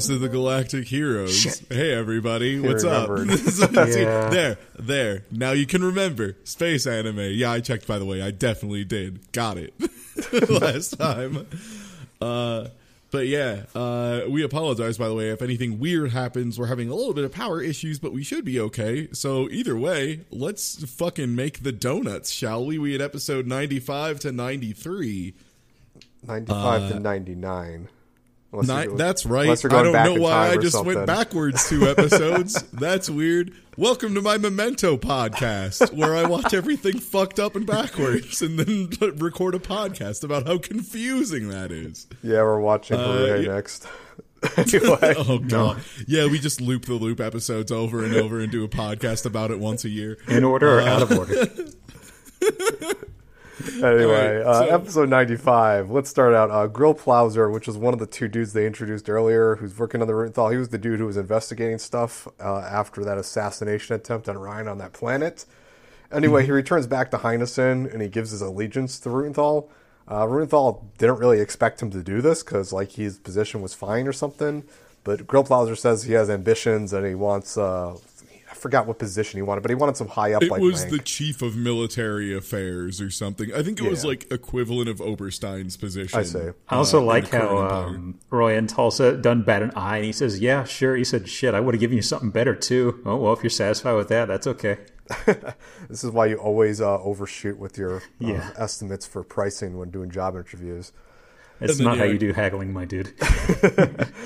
podcast of the Galactic Heroes. Shit. Hey, everybody, what's up? remembered. See, Yeah. There, there. Now you can remember space anime. Yeah, I checked. By the way, I definitely did. Got it last time. Uh, but yeah, uh, we apologize. By the way, if anything weird happens, we're having a little bit of power issues, but we should be okay. So either way, let's fucking make the donuts, shall we? We had episode ninety-five to ninety-three. 95 to 99. Unless Ni- you're that's right. I don't know why I just something. went backwards two episodes. that's weird. Welcome to my Memento podcast, where I watch everything fucked up and backwards, and then record a podcast about how confusing that is. Yeah, we're watching Uh, yeah. next. anyway, Oh god, yeah, we just loop the loop episodes over and over and do a podcast about it once a year. In order or out of order? anyway, Alright, uh, episode 95. Let's start out. Uh, Grillparzer, which was one of the two dudes they introduced earlier, who's working on the Rutenthal. He was the dude who was investigating stuff uh, after that assassination attempt on Ryan on that planet. Anyway, he returns back to Heinessen and he gives his allegiance to Rutenthal. Uh, Rutenthal didn't really expect him to do this because, like, his position was fine or something. But Grillparzer says he has ambitions and he wants. Uh, forgot what position he wanted, but he wanted some high up. It like, was rank. the chief of military affairs or something. I think it was like equivalent of Oberstein's position. I see. I also uh, like how um, Roy and Tulsa done bat an eye, and he says, "Yeah, sure." He said, "Shit, I would have given you something better too." Oh well, if you're satisfied with that, that's okay. This is why you always uh, overshoot with your uh, Yeah. estimates for pricing when doing job interviews. It's then, not how you do haggling, my dude.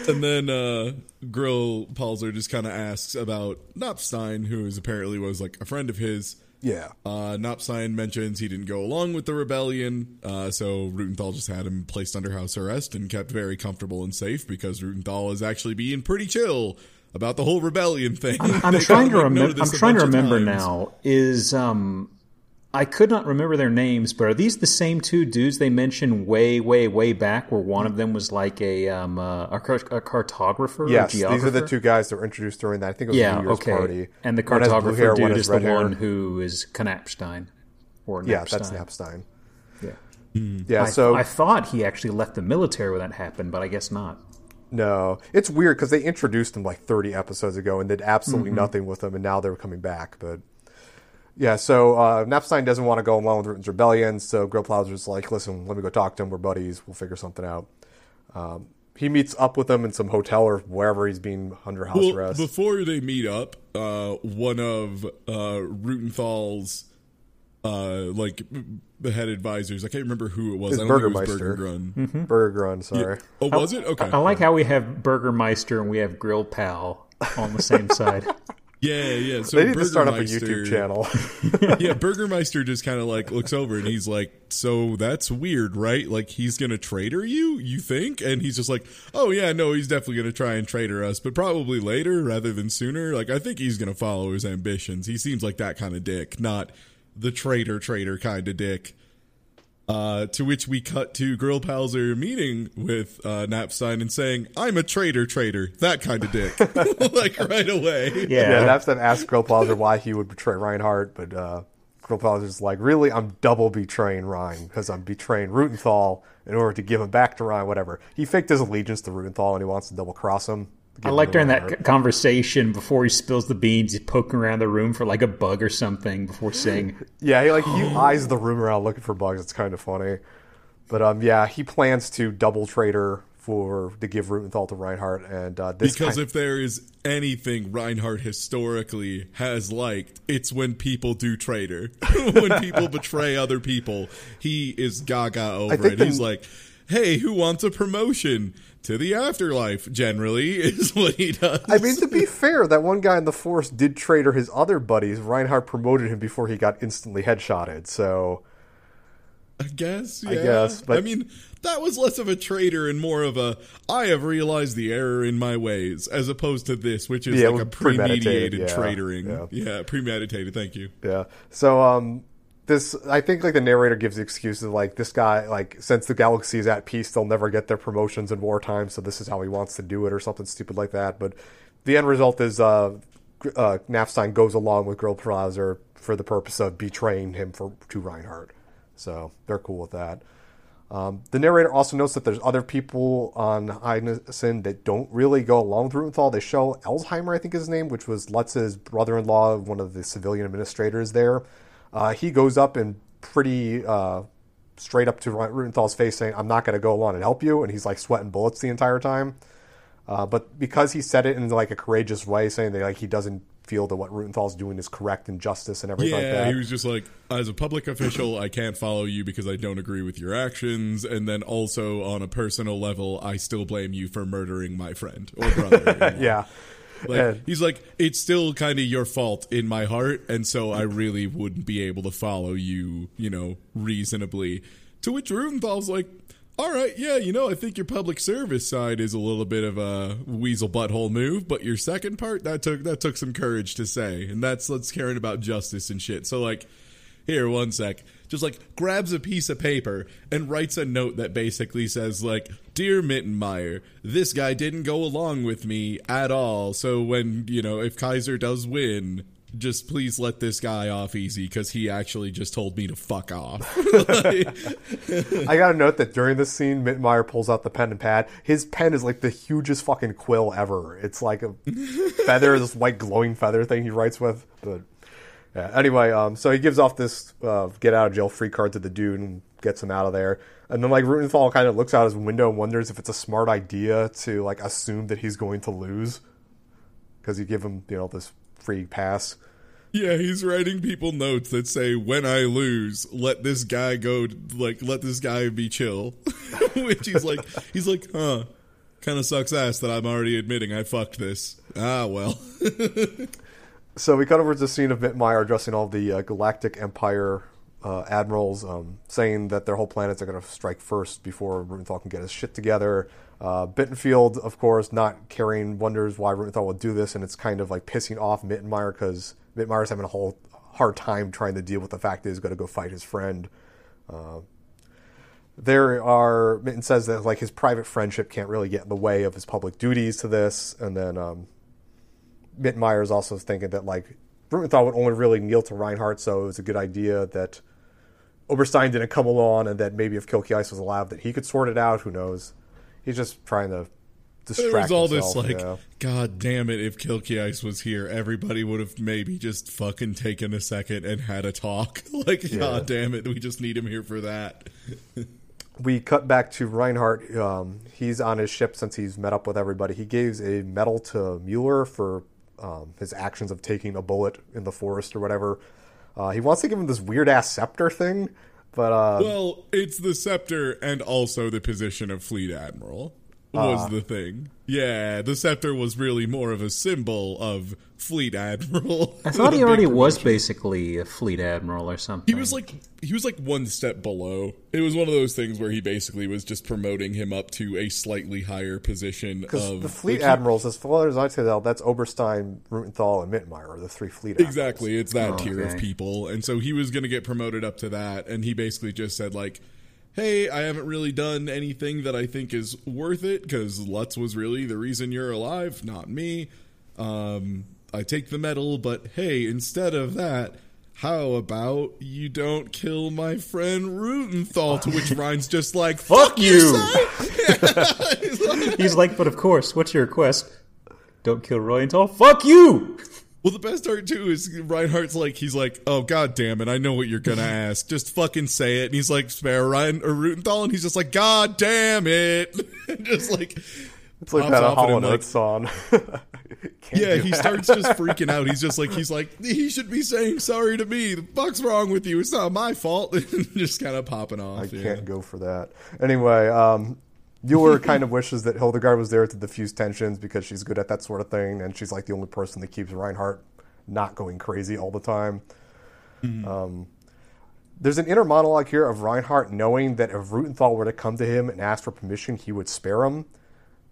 And then uh, Grillparzer just kind of asks about Knappstein, who is apparently was like a friend of his. Yeah. Uh, Knappstein mentions he didn't go along with the rebellion, uh, so Rutenthal just had him placed under house arrest and kept very comfortable and safe because Rutenthal is actually being pretty chill about the whole rebellion thing. I'm They trying to like, noted remember. I'm trying to remember times. now. Is um, I could not remember their names, but are these the same two dudes they mentioned way, way, way back? Where one of them was like a um, uh, a, car- a cartographer. Yes, or these are the two guys that were introduced during that. I think it was Yeah, a New Year's okay. party. And the One cartographer hair, dude has is the hair. one who is Knappstein. Or Yeah, that's Knappstein. Knappstein. Yeah. Yeah, I, so I thought he actually left the military when that happened, but I guess not. no, it's weird because they introduced him like 30 episodes ago and did absolutely Mm-hmm. nothing with him, and now they're coming back. But yeah, so uh, Knappstein doesn't want to go along with Ruten's rebellion, so Grillparzer's like, "Listen, let me go talk to him. We're buddies. We'll figure something out." Um, he meets up with him in some hotel or wherever he's being under house Well, arrest. before they meet up, uh, one of uh, Rutenthal's uh, like the head advisors, I can't remember who it was. It's I don't think it was Burgermeister. Burgergrun. Burger Grunt, sorry. Oh, was it? Okay. I like how we have Burgermeister and we have Grill Pal on the same side. Yeah, yeah. So They need to start up a YouTube channel. yeah, Burgermeister just kind of like looks over and he's like, "So that's weird, right? Like he's gonna traitor you, you think?" And he's just like, "Oh yeah, no, he's definitely gonna try and traitor us, but probably later rather than sooner. Like I think he's gonna follow his ambitions. He seems like that kind of dick, not the traitor traitor kind of dick." Uh, to which we cut to Grillparzer meeting with uh, Knappstein and saying, "I'm a traitor, traitor, that kind of dick," like right away. Yeah. Yeah, Knappstein asked Grillparzer why he would betray Reinhardt, but uh, Grillparzer's like, really, I'm double betraying Ryan because I'm betraying Rutenthal in order to give him back to Ryan, whatever. He faked his allegiance to Rutenthal and he wants to double cross him. I like during that c- conversation before he spills the beans, he's poking around the room for like a bug or something before saying, Yeah, he like he eyes the room around looking for bugs. It's kind of funny, but um, yeah, he plans to double trader for to give Rutenthal to Reinhardt, and uh, this Because kind- if there is anything Reinhardt historically has liked, it's when people do traitor. when people betray other people, he is gaga over it. the- He's like, hey, who wants a promotion? To the afterlife, generally, is what he does. I mean, to be fair, that one guy in the force did traitor his other buddies. Reinhardt promoted him before he got instantly headshotted. So I guess, yeah. guess, but- I mean, that was less of a traitor and more of a I have realized the error in my ways, as opposed to this, which is Yeah, like a premeditated, premeditated yeah, traitoring. Yeah. premeditated. Thank you. Yeah. So um this I think like the narrator gives the excuse of like this guy like since the galaxy is at peace they'll never get their promotions in wartime so this is how he wants to do it or something stupid like that but the end result is uh, uh Knappstein goes along with Grillparzer for the purpose of betraying him for to Reinhardt. So they're cool with that. Um, the narrator also notes that there's other people on Heinessen that don't really go along with Rutenthal. They show Elsheimer, I think is his name, which was Lutz's brother-in-law, one of the civilian administrators there. Uh, he goes up and pretty uh, straight up to Rutenthal's face saying, I'm not going to go along and help you. And he's like sweating bullets the entire time. Uh, but because he said it in like a courageous way, saying that like he doesn't feel that what Rutenthal's doing is correct and justice and everything yeah, like that. he was just like, as a public official, I can't follow you because I don't agree with your actions, and then also on a personal level, I still blame you for murdering my friend or brother. yeah. Like, And- he's like, it's still kind of your fault in my heart, and so I really wouldn't be able to follow you, you know, reasonably. To which Rudenthal's like, all right, yeah, you know, I think your public service side is a little bit of a weasel butthole move, but your second part that took that took some courage to say, and that's let's caring about justice and shit. So like, here, one sec. Just like grabs a piece of paper and writes a note that basically says like, "Dear Mittenmeyer, this guy didn't go along with me at all. So when you know if Kaiser does win." Just please let this guy off easy because he actually just told me to fuck off. I gotta note that during this scene, Mittenmeyer pulls out the pen and pad. His pen is like the hugest fucking quill ever. It's like a feather, this white glowing feather thing he writes with. But yeah, anyway, um, so he gives off this uh, get out of jail free card to the dude and gets him out of there. And then like Rutenthal kind of looks out his window and wonders if it's a smart idea to like assume that he's going to lose because you give him you know this free pass. Yeah, he's writing people notes that say, "When I lose, let this guy go. Like, let this guy be chill." Which he's like, he's like, "Huh." Kind of sucks ass that I'm already admitting I fucked this. Ah, well. So we cut over to the scene of Mittenmeyer addressing all the uh, Galactic Empire uh, admirals, um, saying that their whole planets are going to strike first before Rutenthal can get his shit together. Uh, Bittenfield, of course, not caring, wonders why Rutenthal would do this, and it's kind of like pissing off Mittenmeyer because Mittenmeyer's having a whole hard time trying to deal with the fact that he's going to go fight his friend. Uh, there are Mitten says that like his private friendship can't really get in the way of his public duties to this, and then um, Mittenmeyer is also thinking that like Rutenthal would only really kneel to Reinhardt, so it was a good idea that Oberstein didn't come along, and that maybe if Kircheis was alive, that he could sort it out. Who knows? He's just trying to distract There was all himself, this like, yeah. God damn it! If Kircheis was here, everybody would have maybe just fucking taken a second and had a talk. like, God damn it, we just need him here for that. we cut back to Reinhardt. Um, he's on his ship since he's met up with everybody. He gives a medal to Mueller for um, his actions of taking a bullet in the forest or whatever. Uh, he wants to give him this weird ass scepter thing, but uh, Well, it's the scepter and also the position of fleet admiral was ah. the thing. Yeah, the scepter was really more of a symbol of fleet admiral. I thought he already was basically a fleet admiral or something. He was like he was like one step below. It was one of those things where he basically was just promoting him up to a slightly higher position because of the fleet like, he- admirals, as far as I can tell, that's Oberstein, Rutenthal, and Mittenmeyer are the three fleet admirals. Exactly, it's that oh, tier of people, and so he was going to get promoted up to that, and he basically just said like, "Hey, I haven't really done anything that I think is worth it because Lutz was really the reason you're alive, not me. Um, I take the medal, but hey, instead of that." How about you don't kill my friend Rutenthal? To which Ryan's just like, "Fuck, you." son!" He's like, but of course, what's your request? Don't kill Royenthal. Fuck you! Well, the best part too is Reinhardt's like he's like, "Oh god damn it, I know what you're gonna ask. Just fucking say it." And he's like, "Spare Ryan or Rutenthal," and he's just like, "God damn it!" just like It's like that Hollow like- Knight song. Yeah, he that. starts just freaking out. He's just like, he's like, he should be saying sorry to me. The fuck's wrong with you? It's not my fault. just kind of popping off. I yeah. can't go for that. Anyway, um, Mueller kind of wishes that Hildegard was there to diffuse tensions because she's good at that sort of thing, and she's like the only person that keeps Reinhardt not going crazy all the time. Um, there's an inner monologue here of Reinhardt knowing that if Rutenthal were to come to him and ask for permission, he would spare him,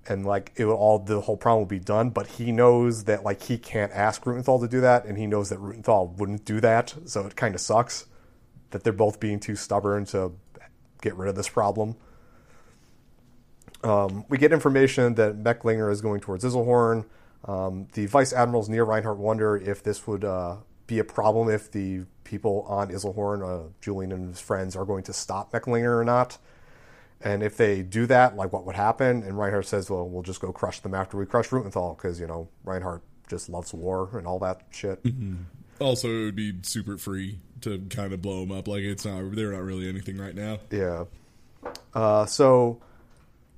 and like it would all the whole problem would be done. But he knows that like he can't ask Rutenthal to do that, and he knows that Rutenthal wouldn't do that, so it kind of sucks that they're both being too stubborn to get rid of this problem. Um, we get information that Mecklinger is going towards Iserlohn. Um, the vice admirals near Reinhardt wonder if this would uh, be a problem if the people on Iserlohn, uh, Julian and his friends, are going to stop Mecklinger or not. And if they do that, like what would happen? And Reinhardt says, well, we'll just go crush them after we crush Rutenthal because, you know, Reinhardt just loves war and all that shit. Also, it would be super free to kind of blow them up. Like it's not they're not really anything right now. Yeah. Uh, so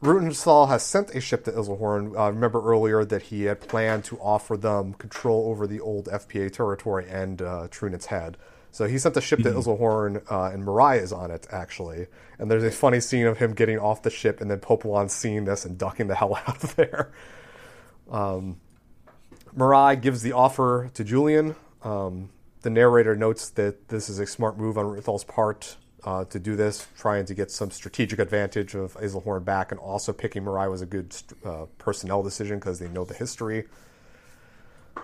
Rutenthal has sent a ship to Iserlohn. Uh, remember earlier that he had planned to offer them control over the old FPA territory and uh, Trunicht's head. So he sent a ship to Iserlohn, uh, and Mariah is on it, actually. And there's a funny scene of him getting off the ship and then Poplin seeing this and ducking the hell out of there. Um, gives the offer to Julian. Um, the narrator notes that this is a smart move on Ruthal's part uh, to do this, trying to get some strategic advantage of Iserlohn back, and also picking Mirai was a good uh, personnel decision because they know the history.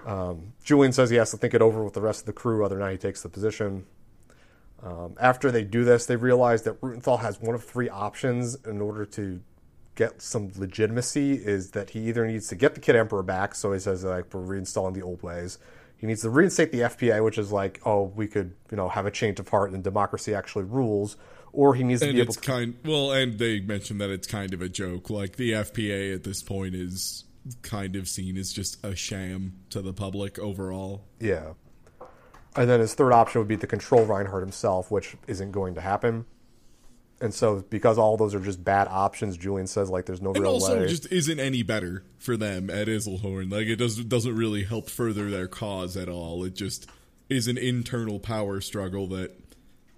Um, Julian says he has to think it over with the rest of the crew, whether or not he takes the position. Um, after they do this, they realize that Rutenthal has one of three options in order to get some legitimacy. Is that he either needs to get the Kid Emperor back, so he says like we're reinstalling the old ways. He needs to reinstate the FPA, which is like, oh, we could, you know, have a change of heart and democracy actually rules, or he needs to And be able it's to. kind well, and they mentioned that it's kind of a joke. Like the FPA at this point is kind of seen as just a sham to the public overall. Yeah. And then his third option would be to control Reinhardt himself, which isn't going to happen. And so, because all those are just bad options, Julian says like there's no And real also way. just isn't any better for them at Iserlohn. Like it doesn't doesn't really help further their cause at all. It just is an internal power struggle that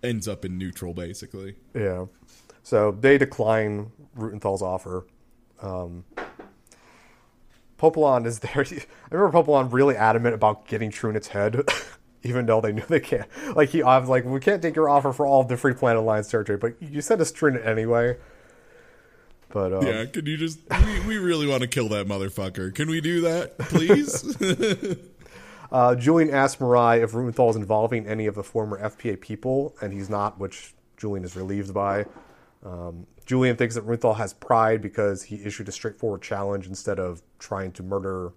ends up in neutral basically. Yeah. So they decline Rutenthal's offer. Um, Poplin is there. I remember Poplin really adamant about getting Trunicht's head, even though they knew they can't. Like he, I was like, we can't take your offer for all of the Free Planet Alliance territory, but you sent us Trunicht anyway. But um, Yeah, can you just we, we really want to kill that motherfucker. Can we do that, please? Uh, Julian asks Mirai if Rubenthal is involving any of the former FPA people, and he's not, which Julian is relieved by. Um, Julian thinks that Rubenthal has pride because he issued a straightforward challenge instead of trying to murder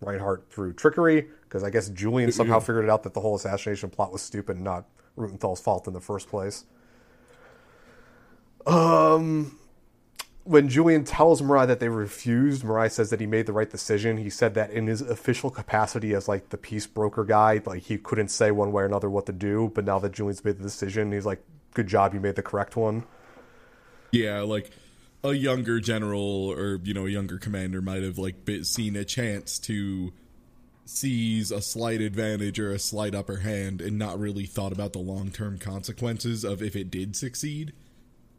Reinhardt through trickery, because I guess Julian somehow figured it out that the whole assassination plot was stupid and not Rutenthal's fault in the first place. Um, when Julian tells Mirai that they refused, Mirai says that he made the right decision. He said that in his official capacity as like the peace broker guy, like he couldn't say one way or another what to do. But now that Julian's made the decision, he's like, "Good job, you made the correct one." yeah, like a younger general or you know a younger commander might have like seen a chance to seize a slight advantage or a slight upper hand and not really thought about the long term consequences of if it did succeed.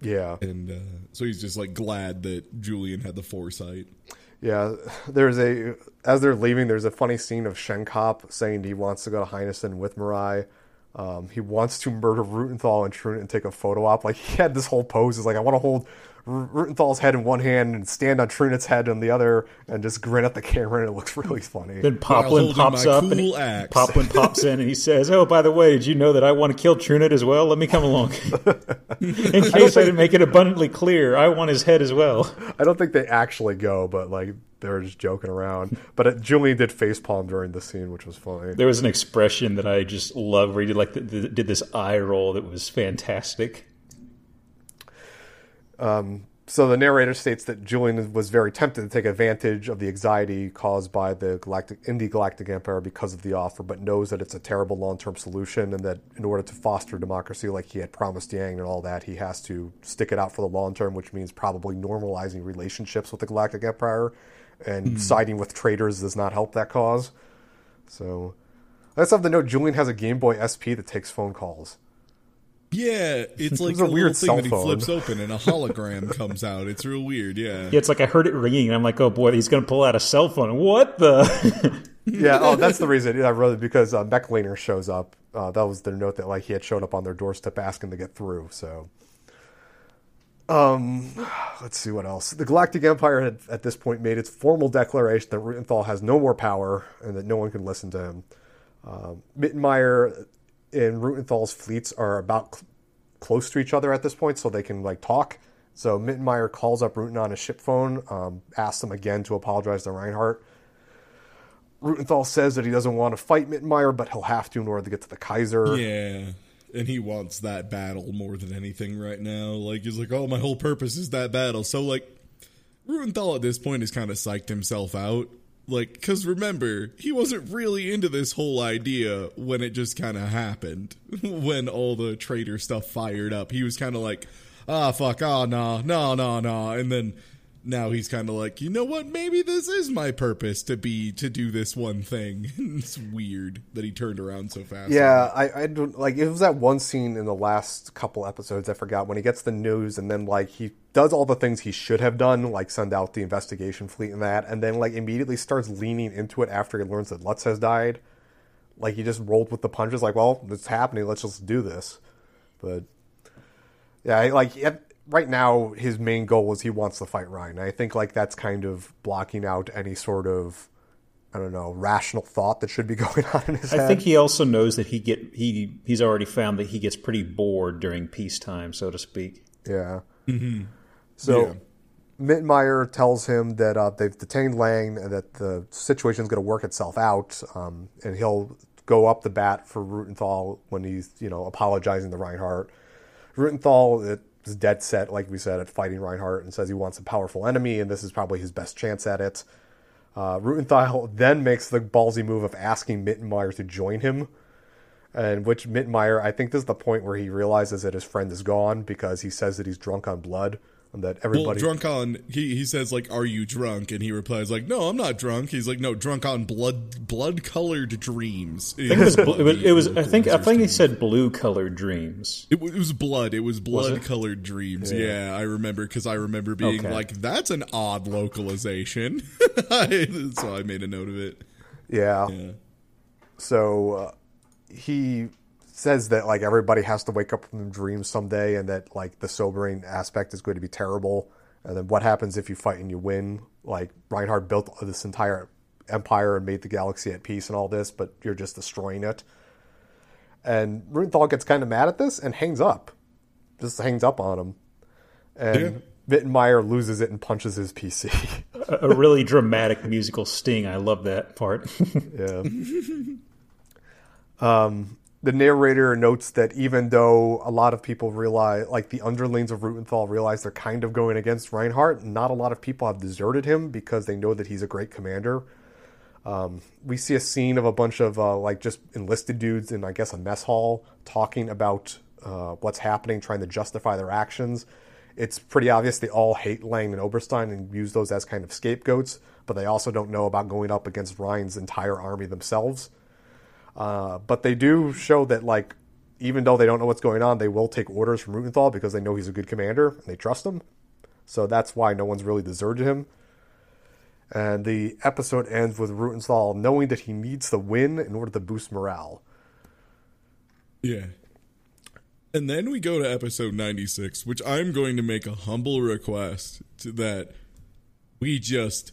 Yeah, And uh, so he's just like glad that Julian had the foresight. yeah. There's a as they're leaving, there's a funny scene of Shenkop saying he wants to go to Heinessen with Mirai. Um, he wants to murder Rutenthal and Trunicht and take a photo op. Like he had this whole pose. Is like I want to hold Rutenthal's head in one hand and stand on Trunicht's head in the other, and just grin at the camera, and it looks really funny. Then Poplin holding pops my up and cool he, axe. Poplin pops in and he says, "Oh, by the way, did you know that I want to kill Trunicht as well? Let me come along." in case I didn't make it abundantly clear, I want his head as well. I don't think they actually go, but like they're just joking around. But it, Julian did facepalm during the scene, which was funny. There was an expression that I just love where he did like the, the, did this eye roll that was fantastic. Um, so the narrator states that Julian was very tempted to take advantage of the anxiety caused by the galactic in the Galactic Empire because of the offer, but knows that it's a terrible long-term solution, and that in order to foster democracy, like he had promised Yang and all that, he has to stick it out for the long term, which means probably normalizing relationships with the Galactic Empire, and hmm. siding with traitors does not help that cause. So let's have the note: Julian has a Game Boy SP that takes phone calls. Yeah, it's like It's a a, little weird thing cell that he phone. flips open and a hologram comes out. It's real weird. Yeah. Yeah, it's like I heard it ringing and I'm like, "Oh boy, he's going to pull out a cell phone." What the? yeah, oh, that's the reason. Yeah, really, because uh, Mecklinger shows up. Uh, that was their note that like he had showed up on their doorstep asking to get through. So, um, let's see what else. The Galactic Empire had at this point made its formal declaration that Rutenthal has no more power and that no one can listen to him. Um, Mittenmeyer and Rutenthal's fleets are about cl- close to each other at this point, so they can like talk. So Mittenmeyer calls up Ruten on his ship phone, um, asks him again to apologize to Reinhardt. Rutenthal says that he doesn't want to fight Mittenmeyer, but he'll have to in order to get to the Kaiser. Yeah. and he wants that battle more than anything right now. Like he's like, oh, my whole purpose is that battle. So like, Rutenthal at this point has kind of psyched himself out. Like, because remember, he wasn't really into this whole idea when it just kind of happened. when all the traitor stuff fired up, he was kind of like, ah, fuck, ah, oh, no, no, no, no. And then now he's kind of like, you know what? Maybe this is my purpose to be to do this one thing. it's weird that he turned around so fast. Yeah, I, I don't like. It was that one scene in the last couple episodes. I forgot when he gets the news, and then like he does all the things he should have done, like send out the investigation fleet and that, and then like immediately starts leaning into it after he learns that Lutz has died. Like he just rolled with the punches. Like, well, it's happening. Let's just do this. But yeah, like right now his main goal is he wants to fight Ryan. I think like that's kind of blocking out any sort of I don't know rational thought that should be going on in his I head. think he also knows that he get he he's already found that he gets pretty bored during peacetime, so to speak. Yeah. Mm-hmm. So. Yeah. Mittenmeyer tells him that uh, they've detained Lang and that the situation is going to work itself out, um, and he'll go up the bat for Rutenthal when he's you know apologizing to Reinhardt. Rutenthal is dead set, like we said, at fighting Reinhardt and says he wants a powerful enemy, and this is probably his best chance at it. Uh, Rutenthal then makes the ballsy move of asking Mittenmeyer to join him, and which Mittenmeyer, I think this is the point where he realizes that his friend is gone because he says that he's drunk on blood and that everybody well, drunk on he he says like are you drunk? And he replies like no i'm not drunk. He's like no drunk on blood blood colored dreams it was, it was, it was i think i think he said blue colored dreams. It, it, was blood. It was blood colored dreams. Yeah. yeah. i remember because i remember being okay. like that's an odd localization. So i made a note of it. Yeah, yeah. so uh, he says that like everybody has to wake up from dreams someday and that like the sobering aspect is going to be terrible and then what happens if you fight and you win like reinhardt built this entire empire and made the galaxy at peace and all this but you're just destroying it and Rutenthal gets kind of mad at this and hangs up just hangs up on him and yeah. Mittenmeyer loses it and punches his PC. a really dramatic musical sting. I love that part. yeah. Um, the narrator notes that even though a lot of people realize, like the underlings of Rutenthal realize they're kind of going against Reinhardt, not a lot of people have deserted him because they know that he's a great commander. Um, we see a scene of a bunch of uh, like just enlisted dudes in, I guess, a mess hall talking about uh, what's happening, trying to justify their actions. It's pretty obvious they all hate Lang and Oberstein and use those as kind of scapegoats, but they also don't know about going up against Rein's entire army themselves. Uh, but they do show that, like, even though they don't know what's going on, they will take orders from Rutenthal because they know he's a good commander and they trust him. So that's why no one's really deserted him. And the episode ends with Rutenthal knowing that he needs the win in order to boost morale. Yeah. And then we go to episode 96, which I'm going to make a humble request to that we just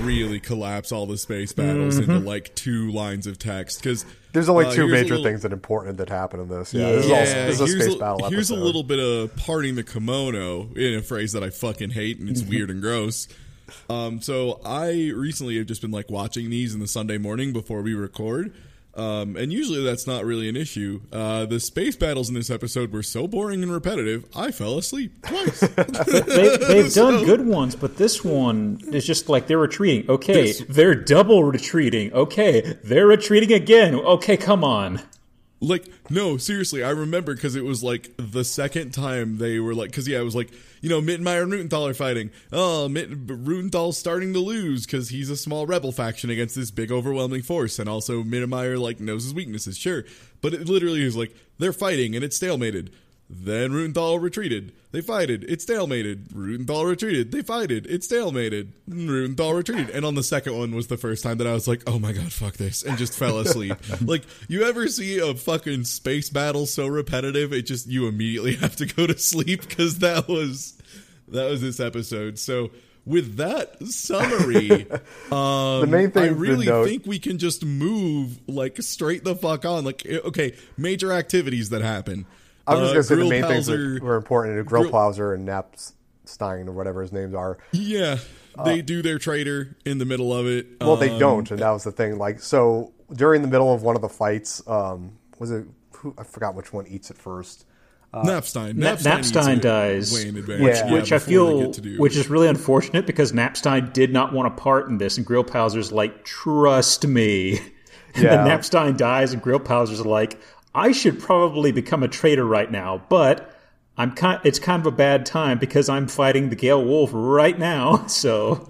really collapse all the space battles mm-hmm. into like two lines of text because there's only uh, two major little, things that important that happen in this. Yeah, yeah. this is, also, this is a space a, battle. Here's episode. a little bit of parting the kimono in a phrase that I fucking hate and it's weird and gross. Um, so I recently have just been like watching these in the Sunday morning before we record. Um, and usually that's not really an issue. Uh, the space battles in this episode were so boring and repetitive, I fell asleep twice. they, have so, done good ones, but this one is just like they're retreating. Okay, this, they're double retreating. Okay, they're retreating again. Okay, come on. Like, no, seriously, I remember because it was like the second time they were like, because yeah, it was like, you know, Mittenmeyer and Rutenthal are fighting. Oh, Mitt- Rutenthal's starting to lose because he's a small rebel faction against this big overwhelming force. And also, Mittenmeyer, like, knows his weaknesses, sure. But it literally is like, they're fighting and it's stalemated. Then Rutenthal retreated. They fighted. It stalemated. Rutenthal retreated. They fighted. It stalemated. Rutenthal retreated. And on the second one was the first time that I was like, oh my god, fuck this, and just fell asleep. like, you ever see a fucking space battle so repetitive, it just, you immediately have to go to sleep because that was, that was this episode. So, with that summary, um, the main thing I really think we can just move like straight the fuck on. Like, okay, major activities that happen. I was just uh, going to say the main things that were important to Grillparzer and Knappstein or whatever his names are. Yeah, they uh, do their trader in the middle of it. Well, um, they don't, and that was the thing. Like, so during the middle of one of the fights, um, was it who I forgot which one eats it first. Knappstein. Na- Knappstein, eats Knappstein it dies, way in advance. which- yeah, which I feel, to do- which is really unfortunate because Knappstein did not want a part in this, and Grillparzer's like, "Trust me." Yeah. And then Yeah. Dies, and Grillparzer's like, "I should probably become a traitor right now, but I'm kind. It's kind of a bad time because I'm fighting the Gale Wolf right now." So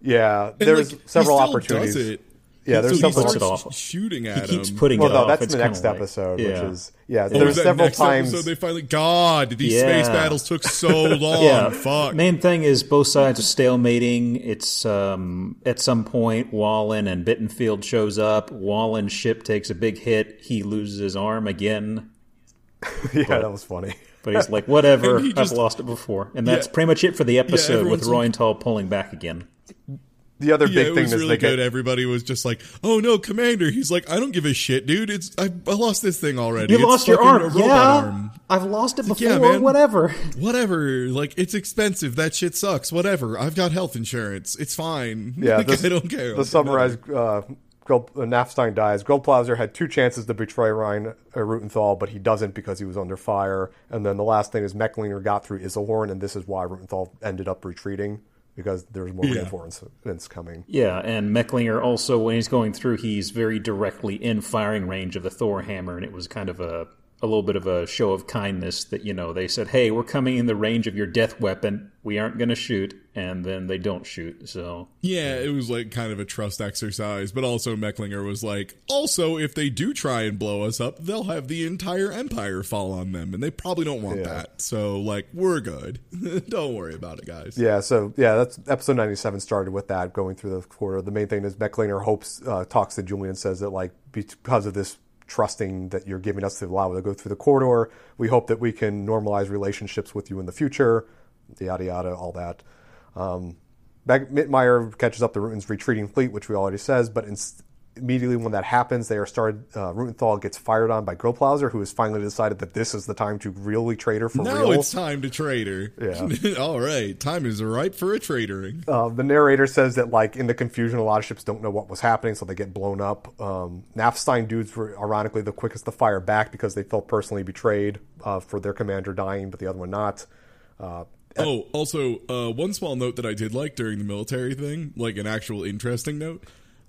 Yeah, there's like, he several still opportunities. Does it. Yeah, there's so he several. starts off. shooting at he keeps him. putting Well, it no, off. that's It's the next kinda like- episode, yeah. which is yeah. Oh, there's that several next times. episode they finally God, these Yeah. space battles took so long. Yeah, Fuck. Main thing is both sides are stalemating. It's um, at some point Wahlen and Bittenfield shows up. Wahlen's ship takes a big hit. He loses his arm again, yeah, that was funny. but he's like, "Whatever, he just- I've lost it before." And that's Yeah. pretty much it for the episode with everyone's like- Royenthal pulling back again. The other Yeah, big it thing was is really they good. get Everybody was just like, "Oh no, Commander!" He's like, "I don't give a shit, dude. It's I, I lost this thing already. You It's lost your arm, robot yeah. arm. I've lost it before. yeah, man. Whatever. Whatever. Like it's expensive. That shit sucks. Whatever. I've got health insurance. It's fine. Yeah, like, this- I don't care. The summarize, uh, Gril, uh, Knappstein dies. Grillparzer had two chances to betray Ryan uh, Rutenthal, but he doesn't because he was under fire. And then the last thing is Mecklinger got through Iserlohn, and this is why Rutenthal ended up retreating because there's more Yeah. reinforcements coming. Yeah, and Mecklinger also, when he's going through, he's very directly in firing range of the Thor hammer, and it was kind of a a little bit of a show of kindness that you know they said, "Hey, we're coming in the range of your death weapon. We aren't going to shoot," and then they don't shoot. So Yeah, it was like kind of a trust exercise, but also Mecklinger was like, also, if they do try and blow us up, they'll have the entire empire fall on them, and they probably don't want Yeah. that. So, like, we're good. don't worry about it, guys. Yeah, so yeah, that's episode ninety seven started with that going through the quarter. The main thing is Mecklinger hopes uh, talks to Julian says that like because of this trusting that you're giving us the allow to go through the corridor, we hope that we can normalize relationships with you in the future. Yada yada, all that. Um, Mittmeyer catches up the Ruten's retreating fleet, which we already says, but in, immediately when that happens, they are started. Uh, Rutenthal gets fired on by Grillparzer, who has finally decided that this is the time to really trade her for Now real. it's time to trader. Yeah. All right, time is ripe for a tradering. Uh, the narrator says that, like, in the confusion, a lot of ships don't know what was happening, so they get blown up. Um, Knappstein dudes were, ironically, the quickest to fire back because they felt personally betrayed uh, for their commander dying, but the other one not. Uh, Oh, also, uh, one small note that I did like during the military thing, like an actual interesting note.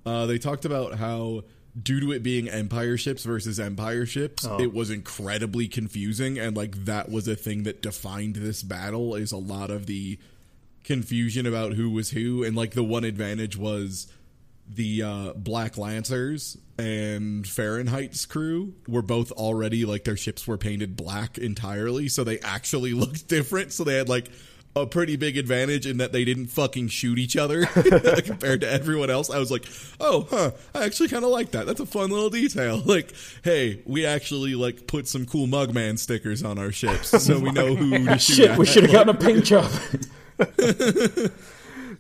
Uh, they talked about how, due to it being Empire ships versus Empire ships, it was incredibly confusing, and like that was a thing that defined this battle. Is a lot of the confusion about who was who, and like the one advantage was the uh, Black Lancers and Fahrenheit's crew were both already like their ships were painted black entirely, so they actually looked different. So they had like a pretty big advantage in that they didn't fucking shoot each other compared to everyone else. I was like, oh, huh, I actually kind of like that. That's a fun little detail. Like, hey, we actually like put some cool Mugman stickers on our ships, so we know who to shoot shit, at. we should have gotten a paint job.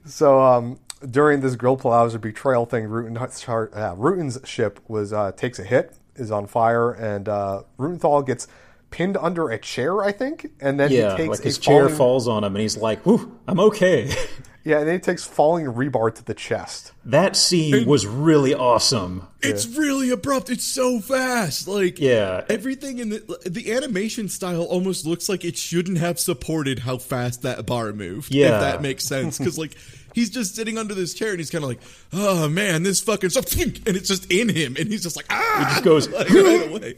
so um, during this grill Grillparzer betrayal thing, Ruten, uh, Ruten's ship was uh, takes a hit, is on fire, and uh, Rutenthal gets pinned under a chair, I think, and then yeah, he takes like his a chair falling, falls on him, and he's like, "Whew, I'm okay." Yeah, and then he takes falling rebar to the chest. that scene was really awesome. It's really abrupt. It's so fast. Like Yeah. everything in the the animation style almost looks like it shouldn't have supported how fast that bar moved. Yeah. if that makes sense. Because like he's just sitting under this chair and he's kind of like, oh man, this fucking stuff, and it's just in him, and he's just like, ah, He just goes, like, right away.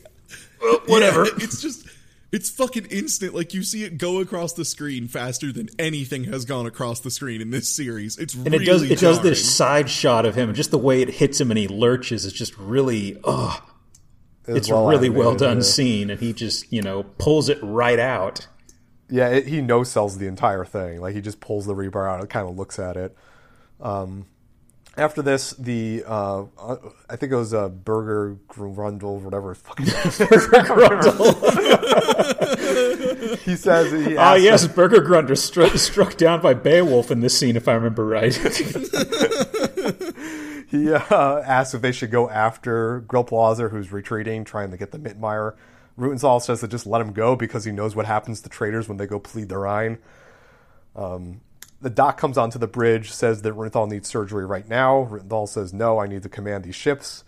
Whatever. Yeah, it's just. It's fucking instant. Like you see it go across the screen faster than anything has gone across the screen in this series. It's And really it does it does this side shot of him, and just the way it hits him and he lurches is just really, oh, It it's a really well done yeah. scene, and he just you know pulls it right out. Yeah, it, he no sells the entire thing. Like he just pulls the rebar out and kind of looks at it. Um, after this, the uh, uh, I think it was uh, Burger Grundle, whatever. Fucking Grundle. he says he Ah, yes, Burger Grundle struck, struck down by Beowulf in this scene, if I remember right. he uh, asks if they should go after Grillparzer, who's retreating, trying to get the Mittmeyer. Rutenthal says to just let him go because he knows what happens to traitors when they go plead their Rhine. Um, the doc comes onto the bridge, says that Rutenthal needs surgery right now. Rutenthal says, no, I need to command these ships.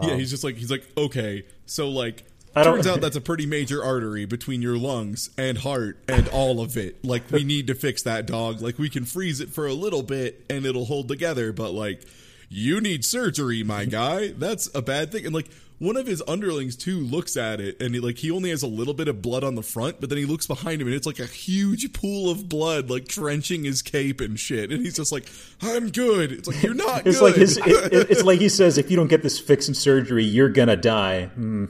Yeah, he's just like he's like, okay, so like I. Turns out that's a pretty major artery between your lungs and heart and all of it. Like we need to fix that dog. Like we can freeze it for a little bit and it'll hold together, but like you need surgery, my guy. That's a bad thing. And like one of his underlings too looks at it and he, like he only has a little bit of blood on the front, but then he looks behind him and it's like a huge pool of blood like trenching his cape and shit. And he's just like, "I'm good." It's like you're not. it's good. like his. It, it- it's like he says, if you don't get this fixed in surgery, you're gonna die. Hmm.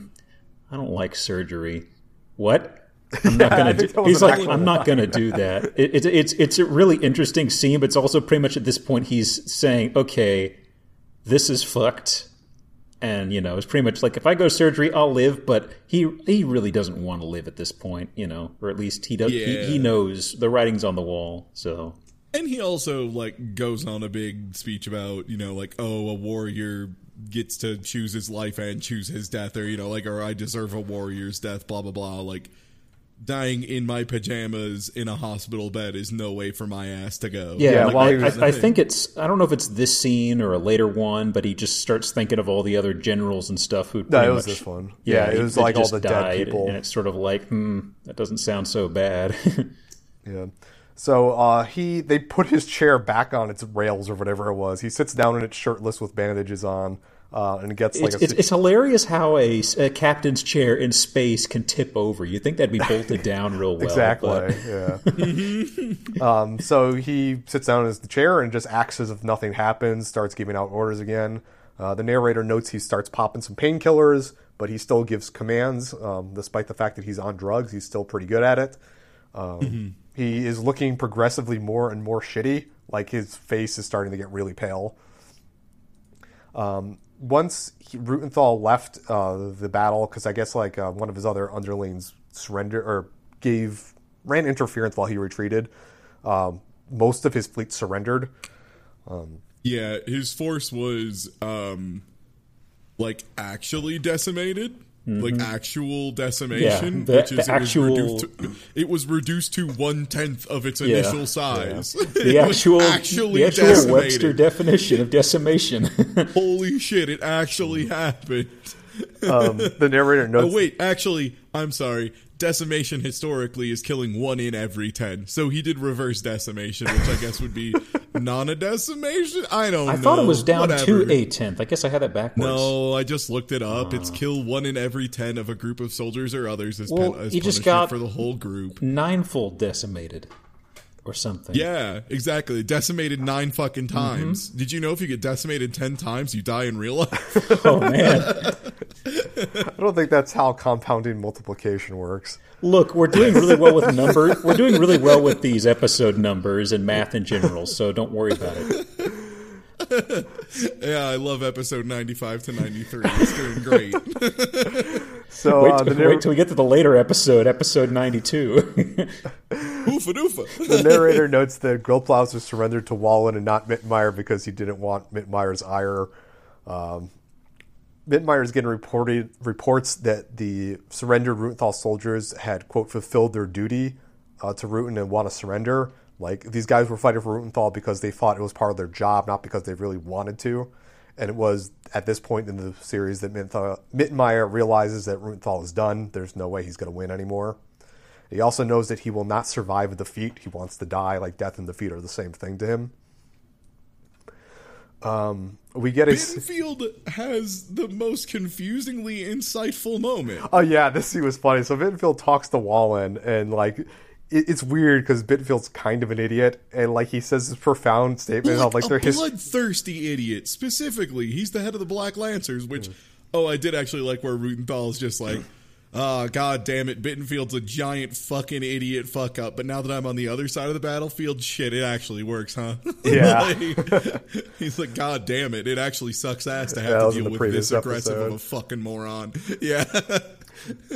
I don't like surgery. What? I'm not gonna. I do, think that was he's like, I'm not gonna do that. It, it's it's it's a really interesting scene, but it's also pretty much at this point he's saying, okay, this is fucked. And you know, it's pretty much like if I go surgery, I'll live. But he he really doesn't want to live at this point, you know, or at least he does. He, he knows the writing's on the wall. So And he also like goes on a big speech about, you know, like, oh, a warrior gets to choose his life and choose his death, or you know, like, or I deserve a warrior's death, blah blah blah. Like dying in my pajamas in a hospital bed is no way for my ass to go. Yeah, Yeah, like, while I, I, I think it's I don't know if it's this scene or a later one, but he just starts thinking of all the other generals and stuff who. No, pretty it was much- this one. Yeah, it was that like all just the dead people. and it's sort of like, hmm, that doesn't sound so bad. Yeah. So uh, he they put his chair back on its rails or whatever it was. He sits down in it shirtless with bandages on, uh, and gets like it's, a it's, hilarious how a, a captain's chair in space can tip over. You think that'd be bolted down real well? exactly but- yeah. um, so he sits down in his chair and just acts as if nothing happens. Starts giving out orders again. Uh, the narrator notes he starts popping some painkillers, but he still gives commands. Um, despite the fact that he's on drugs, he's still pretty good at it. Um, He is looking progressively more and more shitty. Like his face is starting to get really pale. Um, once he, Rutenthal left uh, the battle, because I guess like uh, one of his other underlings surrendered or gave ran interference while he retreated. Um, most of his fleet surrendered. Yeah, his force was um like actually decimated. Like actual decimation, Mm-hmm. the- which is the it actual- reduced to, it was reduced to one tenth of its initial size. The It was actual, actually the actual decimated. Webster definition of decimation. Holy shit! It actually happened. Um, the narrator Oh wait, actually, I'm sorry. Decimation historically is killing one in every ten. So he did reverse decimation, which I guess would be non a decimation. I don't. I know. thought it was down Whatever. to a tenth. I guess I had that backwards. No, I just looked it up. It's Ah. kill one in every ten of a group of soldiers or others as, Well, pen- as you just got- for the whole group. ninefold decimated, or something. Yeah, exactly. Decimated nine fucking Mm-hmm. times. Did you know if you get decimated ten times, you die in real life? Oh man. I don't think that's how compounding multiplication works. Look, we're doing really well with numbers. We're doing really well with these episode numbers and math in general, so don't worry about it. yeah, I love episode ninety-five to ninety-three. It's doing great. So Wait, uh, till, the, narr- wait till we get to the later episode, episode 92. Oofa doofa. the narrator notes that Grillparzer surrendered to Wahlen and not Mittenmeyer because he didn't want Mittenmeyer's ire. Um, Mittenmeyer is getting reported reports that the surrendered Rutenthal soldiers had quote fulfilled their duty uh, to Ruten and want to surrender. Like these guys were fighting for Rutenthal because they thought it was part of their job, not because they really wanted to. And it was at this point in the series that Mittenmeyer realizes that Rutenthal is done. There's no way he's going to win anymore. He also knows that he will not survive a defeat. He wants to die. Like death and defeat are the same thing to him. Um, we get a. Bittenfield has the most confusingly insightful moment. Oh yeah, this scene was funny. So Bittenfield talks to Wahlen, and like it, it's weird because Bittenfield's kind of an idiot, and like he says this profound statement like, of like a they're his. bloodthirsty idiot. Specifically, he's the head of the Black Lancers. Which, oh, I did actually like where Rutenthal is just like, ah, god damn it, Bittenfield's a giant fucking idiot fuck up. But now that I'm on the other side of the battlefield, shit, it actually works, huh? Yeah. Like, he's like, god damn it, it actually sucks ass to have to deal with this aggressive of a fucking moron. Yeah.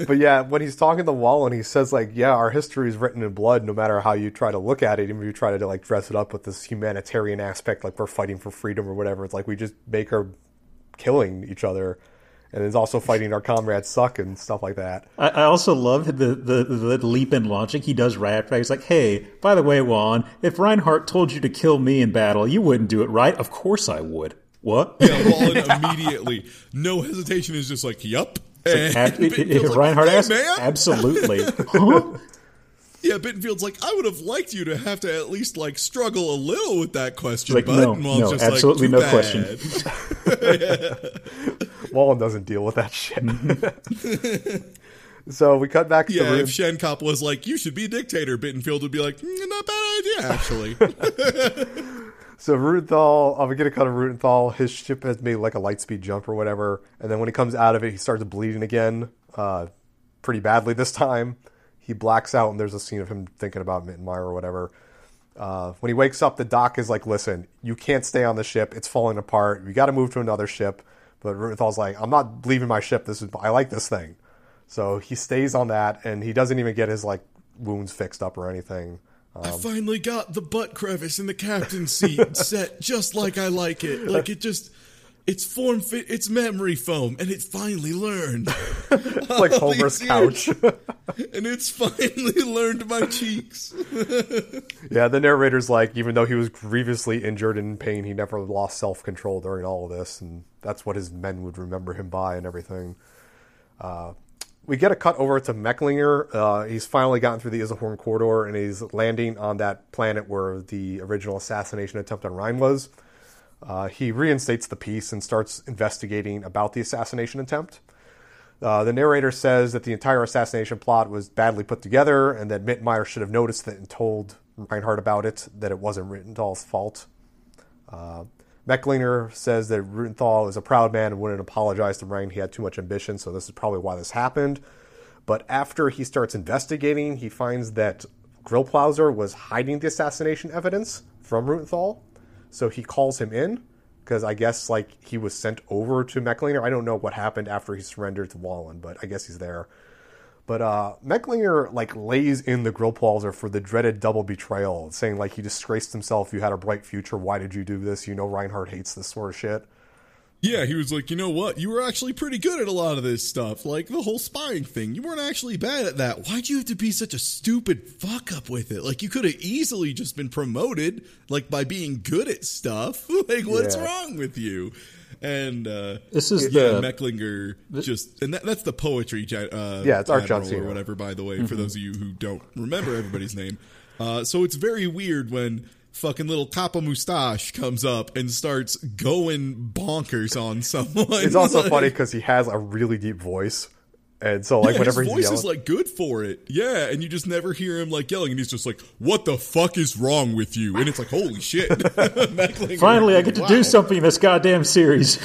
But yeah, when he's talking to Wahlen, he says like, "Yeah, our history is written in blood. No matter how you try to look at it, even if you try to like dress it up with this humanitarian aspect, like we're fighting for freedom or whatever. It's like we just make our killing each other." And is also fighting our comrades suck and stuff like that. I, I also love the, the, the leap in logic he does right after. He's like, hey, by the way, Juan, if Reinhardt told you to kill me in battle, you wouldn't do it, right? Of course I would. What? Yeah, Wahlen immediately, no hesitation, is just like, yup. It's like, And ab- Bittenfield's like, Reinhardt "Hey, asks, man." absolutely. Huh? Yeah, Bittenfield's like, I would have liked you to have to at least like struggle a little with that question, Like, bud. no, no, just like, absolutely "Too no bad." question. Wahlen doesn't deal with that shit. so we cut back to Yeah, the if Schenkopp was like, "You should be dictator," Bittenfeld would be like, mm, "Not bad idea, actually." So Rutenthal, I'm gonna get a cut of Rutenthal. His ship has made like a light speed jump or whatever, and then when he comes out of it, he starts bleeding again, uh, pretty badly this time. He blacks out, and there's a scene of him thinking about Mittenmeyer or whatever. Uh, when he wakes up, the doc is like, "Listen, you can't stay on the ship. It's falling apart. You got to move to another ship." But Rutenthal's like, "I'm not leaving my ship. This is I like this thing." So he stays on that, and he doesn't even get his like wounds fixed up or anything. I um, finally got the butt crevice in the captain's seat set just like I like it. Like it just, it's form fit, it's memory foam, and it finally learned. It's like Homer's couch. and it's finally learned my cheeks. Yeah, the narrator's like, even though he was grievously injured and in pain, he never lost self control during all of this, and that's what his men would remember him by and everything. Uh, we get a cut over to Mecklinger. Uh, he's finally gotten through the Iserlohn corridor and he's landing on that planet where the original assassination attempt on Ryan was. Uh, he reinstates the peace and starts investigating about the assassination attempt. Uh, the narrator says that the entire assassination plot was badly put together and that Mittenmeyer should have noticed it and told Reinhardt about it, that it wasn't Ritenthal's fault. Uh, says that Rutenthal is a proud man and wouldn't apologize to Rein. He had too much ambition, so this is probably why this happened. But after he starts investigating, he finds that Grillparzer was hiding the assassination evidence from Rutenthal. So he calls him in because I guess like he was sent over to Mecklinger. I don't know what happened after he surrendered to Wahlen, but I guess he's there. But uh, Mecklinger like lays in the Grillparzer for the dreaded double betrayal, saying like he disgraced himself. You had a bright future. Why did you do this? You know Reinhardt hates this sort of shit. Yeah, he was like, you know what? You were actually pretty good at a lot of this stuff, like the whole spying thing. You weren't actually bad at that. Why'd you have to be such a stupid fuck up with it? Like you could have easily just been promoted, like by being good at stuff. like what's Yeah. wrong with you? And uh, This is yeah, the- Mecklinger just, and that, that's the poetry. Uh, Yeah, it's Art or whatever. By the way, for those of you who don't remember everybody's name, uh, so it's very weird when fucking little Kappa Mustache comes up and starts going bonkers on someone. It's also Like, funny because he has a really deep voice, and so like yeah, whenever his he's voice yelling, is like good for it. Yeah, and you just never hear him like yelling, and he's just like, "What the fuck is wrong with you?" And it's like, "Holy shit!" Finally, I get to wow. do something in this goddamn series.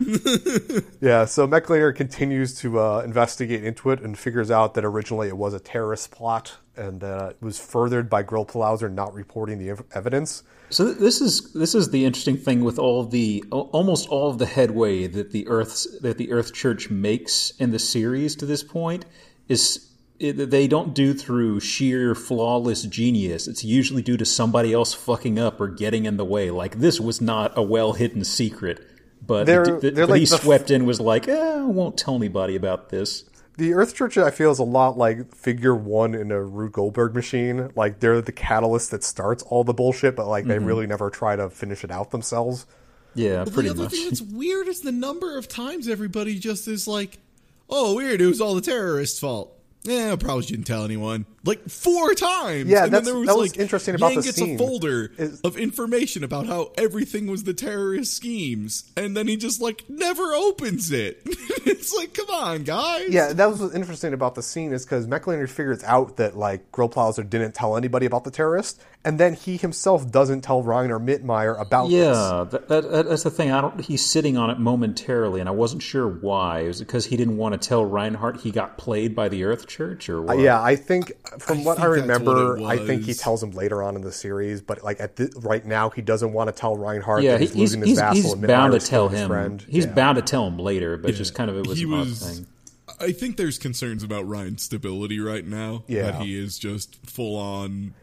Yeah, so Mecklinger continues to uh, investigate into it and figures out that originally it was a terrorist plot and uh, it was furthered by Grillparzer not reporting the ev- evidence. So this is this is the interesting thing with all the almost all of the headway that the Earth's that the Earth Church makes in the series to this point is it, they don't do through sheer flawless genius. It's usually due to somebody else fucking up or getting in the way. Like this was not a well hidden secret, but They're- the, the, they're but like he the f- swept in was like, eh, I won't tell anybody about this. The Earth Church, I feel, is a lot like Figure One in a Rube Goldberg machine. Like they're the catalyst that starts all the bullshit, but like they mm-hmm. really never try to finish it out themselves. Yeah, Well, pretty the other much. thing that's weird is the number of times everybody just is like, "Oh, weird, it was all the terrorists' fault." Yeah, I probably shouldn't tell anyone. Like four times. Yeah, and that's- then there was that was like, interesting about Yang the gets scene a folder is- of information about how everything was the terrorist schemes, and then he just like never opens it. it's like, come on, guys. Yeah, that was what's interesting about the scene is because Mecklinger figures out that like Grillparzer didn't tell anybody about the terrorist, and then he himself doesn't tell Ryan or Mittmeyer about. Yeah, that, that, that- that's the thing. I don't. He's sitting on it momentarily, and I wasn't sure why. Was it because he didn't want to tell Reinhardt he got played by the Earth Church, or uh, what? Yeah, I think from I what I remember, what I think he tells him later on in the series, but like at the, right now, he doesn't want to tell Reinhardt yeah. that he's, he's losing his he's, vassal he's and bound to tell him. friend. He's Yeah. bound to tell him later, but just kind of it was he an odd was- thing. I think there's concerns about Ryan's stability right now. Yeah. that he is just full on.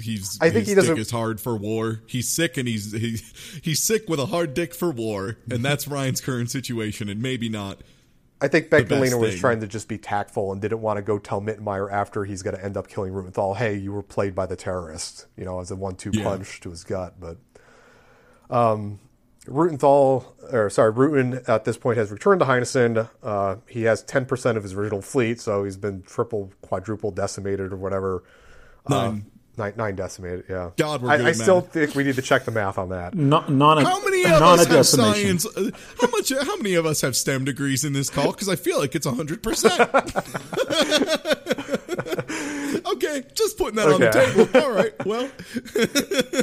He's. I think his he doesn't- Dick is hard for war. He's sick, and he's he, he's sick with a hard dick for war, and that's Ryan's current situation, and maybe not. I think best Mecklinger was trying to just be tactful and didn't want to go tell Mittenmeyer after he's going to end up killing Rubenthal, hey, you were played by the terrorist, you know, as a one-two Yeah. punch to his gut. But um, Rutenthal, or sorry, Rutin at this point has returned to Heinessen. Uh, he has 10% of his original fleet, so he's been triple, quadruple decimated or whatever. Nine. Nine, nine decimated, yeah. God, we're I, good I still think we need to check the math on that. Non, non, How many of us have science? uh, How much? How many of us have STEM degrees in this call? Because I feel like it's hundred percent. Okay, just putting that on the table. All right. Well,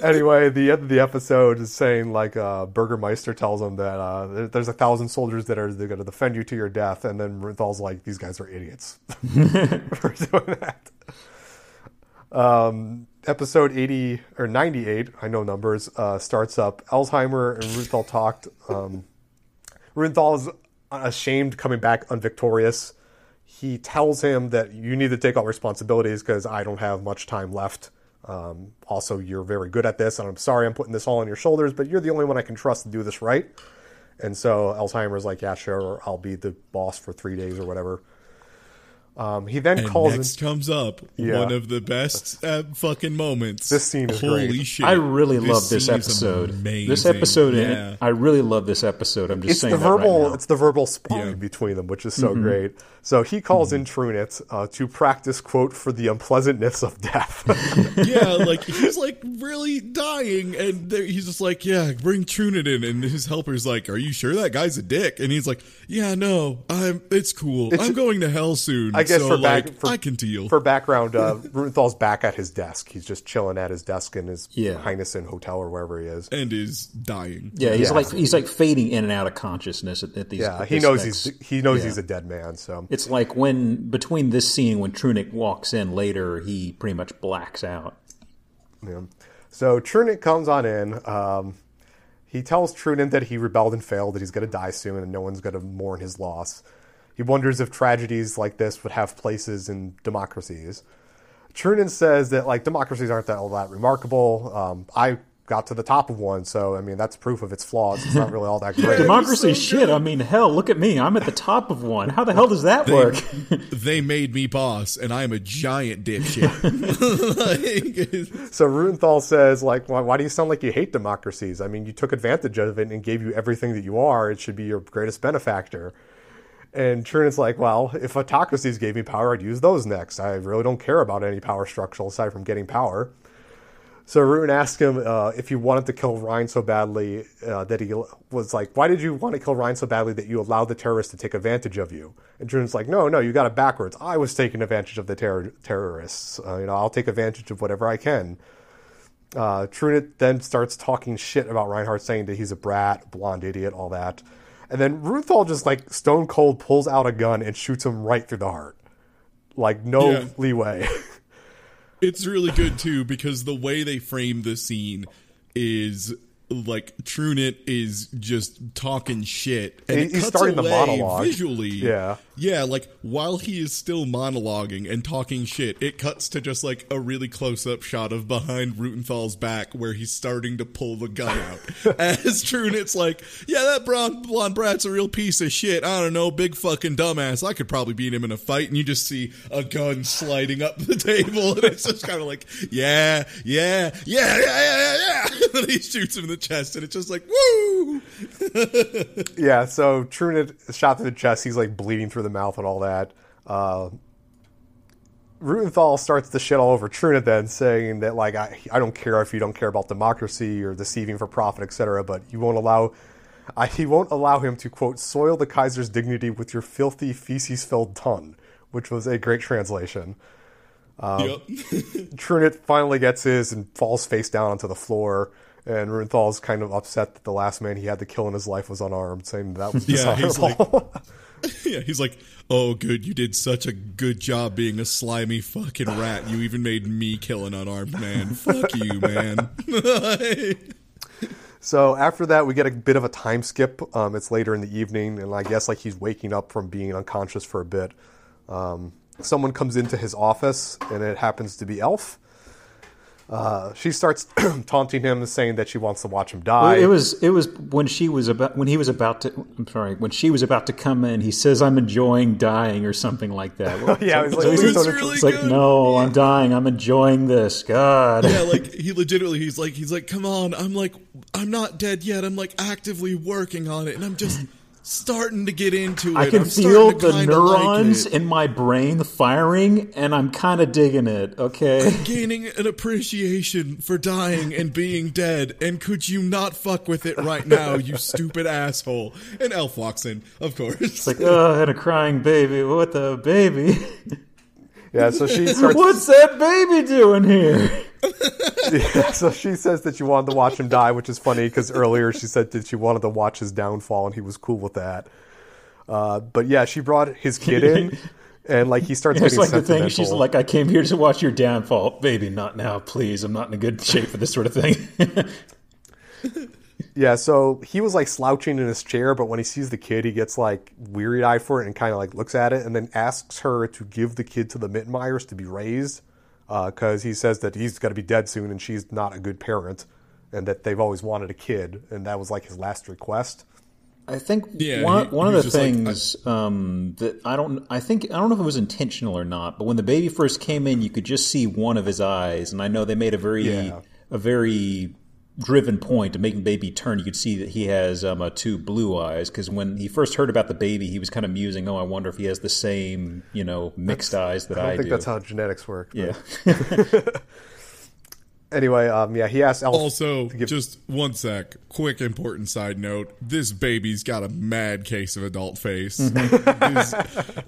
anyway, the end of the episode is saying like uh, Burgermeister tells him that uh, there's a thousand soldiers that are going to defend you to your death, and then Ruthal's like, these guys are idiots for doing that. Um, episode eighty or ninety eight, I know numbers, uh, starts up. Alzheimer and Ruthal talked. Um, is ashamed coming back unvictorious. He tells him that you need to take all responsibilities because I don't have much time left. Um, also, you're very good at this, and I'm sorry I'm putting this all on your shoulders, but you're the only one I can trust to do this right. And so Alzheimer's like, yeah, sure, I'll be the boss for three days or whatever. Um, he then and calls next in, comes up Yeah. one of the best uh, fucking moments. This scene is Holy great. shit! I really love this scene is episode. This episode, yeah. I really love this episode. I'm just it's saying the that right now. it's the verbal sparring Yeah. between them, which is so great. So he calls in Trunicht uh, to practice quote for the unpleasantness of death. yeah, like he's like really dying, and he's just like, "Yeah, bring Trunicht in." And his helper's like, "Are you sure that guy's a dick?" And he's like, "Yeah, no, I'm. It's cool. I'm going to hell soon. I guess so, for like, for, I can deal." For background, uh, Ruthal's back at his desk. He's just chilling at his desk in his Yeah. Heinessen hotel or wherever he is. and is dying. yeah, he's Yeah. like he's like fading in and out of consciousness at, at these. Yeah, at he knows next- he's he knows yeah. he's a dead man. So It's like when between this scene when Trunicht walks in later, he pretty much blacks out. Yeah. So Trunicht comes on in. Um, he tells Trunicht that he rebelled and failed, that he's going to die soon, and no one's going to mourn his loss. He wonders if tragedies like this would have places in democracies. Trunicht says that like democracies aren't that all that remarkable. Um, I got to the top of one, so I mean that's proof of its flaws. It's not really all that great. Democracy so shit. I mean, hell, look at me. I'm at the top of one. How the hell does that work? They made me boss, and I'm a giant dipshit. like, So Rutenthal says, like, why, why do you sound like you hate democracies? I mean, you took advantage of it and gave you everything that you are. It should be your greatest benefactor. And Trunicht's like, well, if autocracies gave me power, I'd use those next. I really don't care about any power structure aside from getting power. So Ruin asked him uh, if he wanted to kill Ryan so badly uh, that he was like, "Why did you want to kill Ryan so badly that you allowed the terrorists to take advantage of you?" And Trunicht's like, "No, no, you got it backwards. I was taking advantage of the terror- terrorists. Uh, you know, I'll take advantage of whatever I can." Uh, Trunicht then starts talking shit about Reinhardt, saying that he's a brat, blonde idiot, all that. And then Ruthal just like stone cold pulls out a gun and shoots him right through the heart, like no Yeah. leeway. it's really good too because the way they frame the scene is like Trunicht is just talking shit, and it he's cuts starting the monologue. visually. Yeah. yeah. Like while he is still monologuing and talking shit, it cuts to just like a really close up shot of behind Rutenthal's back where he's starting to pull the gun out. As Trunicht's like, "Yeah, that blonde, blonde brat's a real piece of shit. I don't know, big fucking dumbass. I could probably beat him in a fight." And you just see a gun sliding up the table, and it's just kind of like, "Yeah, yeah, yeah, yeah, yeah, yeah." yeah. and then he shoots him in the chest, and it's just like, "Woo!" Yeah, so Trunicht shot through the chest. He's like bleeding through the mouth and all that. Uh, Rutenthal starts to shit all over Trunicht then, saying that like I, I don't care if you don't care about democracy or deceiving for profit, etc. But you won't allow, I, he won't allow him to quote soil the Kaiser's dignity with your filthy feces-filled tongue, which was a great translation. yep. Trunicht finally gets his and falls face down onto the floor. And Rutenthal's kind of upset that the last man he had to kill in his life was unarmed, saying that was Yeah, he's dishonorable. yeah, he's like, "Oh, good, you did such a good job being a slimy fucking rat. You even made me kill an unarmed man. Fuck you, man." So after that, we get a bit of a time skip. Um, it's later in the evening, and I guess like he's waking up from being unconscious for a bit. Um, someone comes into his office, and it happens to be Elf. Uh, she starts taunting him, saying that she wants to watch him die. It was it was when she was about when he was about to. I'm sorry, when she was about to come in. He says, "I'm enjoying dying" or something like that. yeah, it was like, So he's was It's sort really it's like, good. no, I'm dying. I'm enjoying this. God. yeah, like he legitimately, he's like, he's like, come on, I'm like, I'm not dead yet. I'm like actively working on it, and I'm just starting to get into it. I can I'm feel the kinda like neurons in my brain firing, and I'm kind of digging it. Okay. gaining an appreciation for dying and being dead. And could you not fuck with it right now, you stupid asshole? And Elf walks in, of course. It's like, oh, and a crying baby. What the baby? yeah, so she starts. What's that baby doing here? so she says that she wanted to watch him die, which is funny because earlier she said that she wanted to watch his downfall, and he was cool with that. Uh, but yeah, she brought his kid in, and like he starts It's like the thing. She's like, I came here to watch your downfall, baby. Not now, please. I'm not in a good shape for this sort of thing. Yeah, so he was like slouching in his chair, but when he sees the kid, he gets like weary eyed for it and kind of like looks at it and then asks her to give the kid to the Mittenmeyers to be raised because he says that he's got to be dead soon and she's not a good parent and that they've always wanted a kid and that was like his last request. I think Yeah, one, he- one he of the was just like, things um, that I don't I think I don't know if it was intentional or not, but when the baby first came in, you could just see one of his eyes, and I know they made a very Yeah. a very driven point to making baby turn. You could see that he has um, uh, two blue eyes because when he first heard about the baby, he was kind of musing, "Oh, I wonder if he has the same you know mixed eyes that I I, don't think do." that's how genetics work. but- yeah, Anyway, um, yeah, he asked Elf. Also, give- just one sec. Quick important side note: this baby's got a mad case of adult face. this,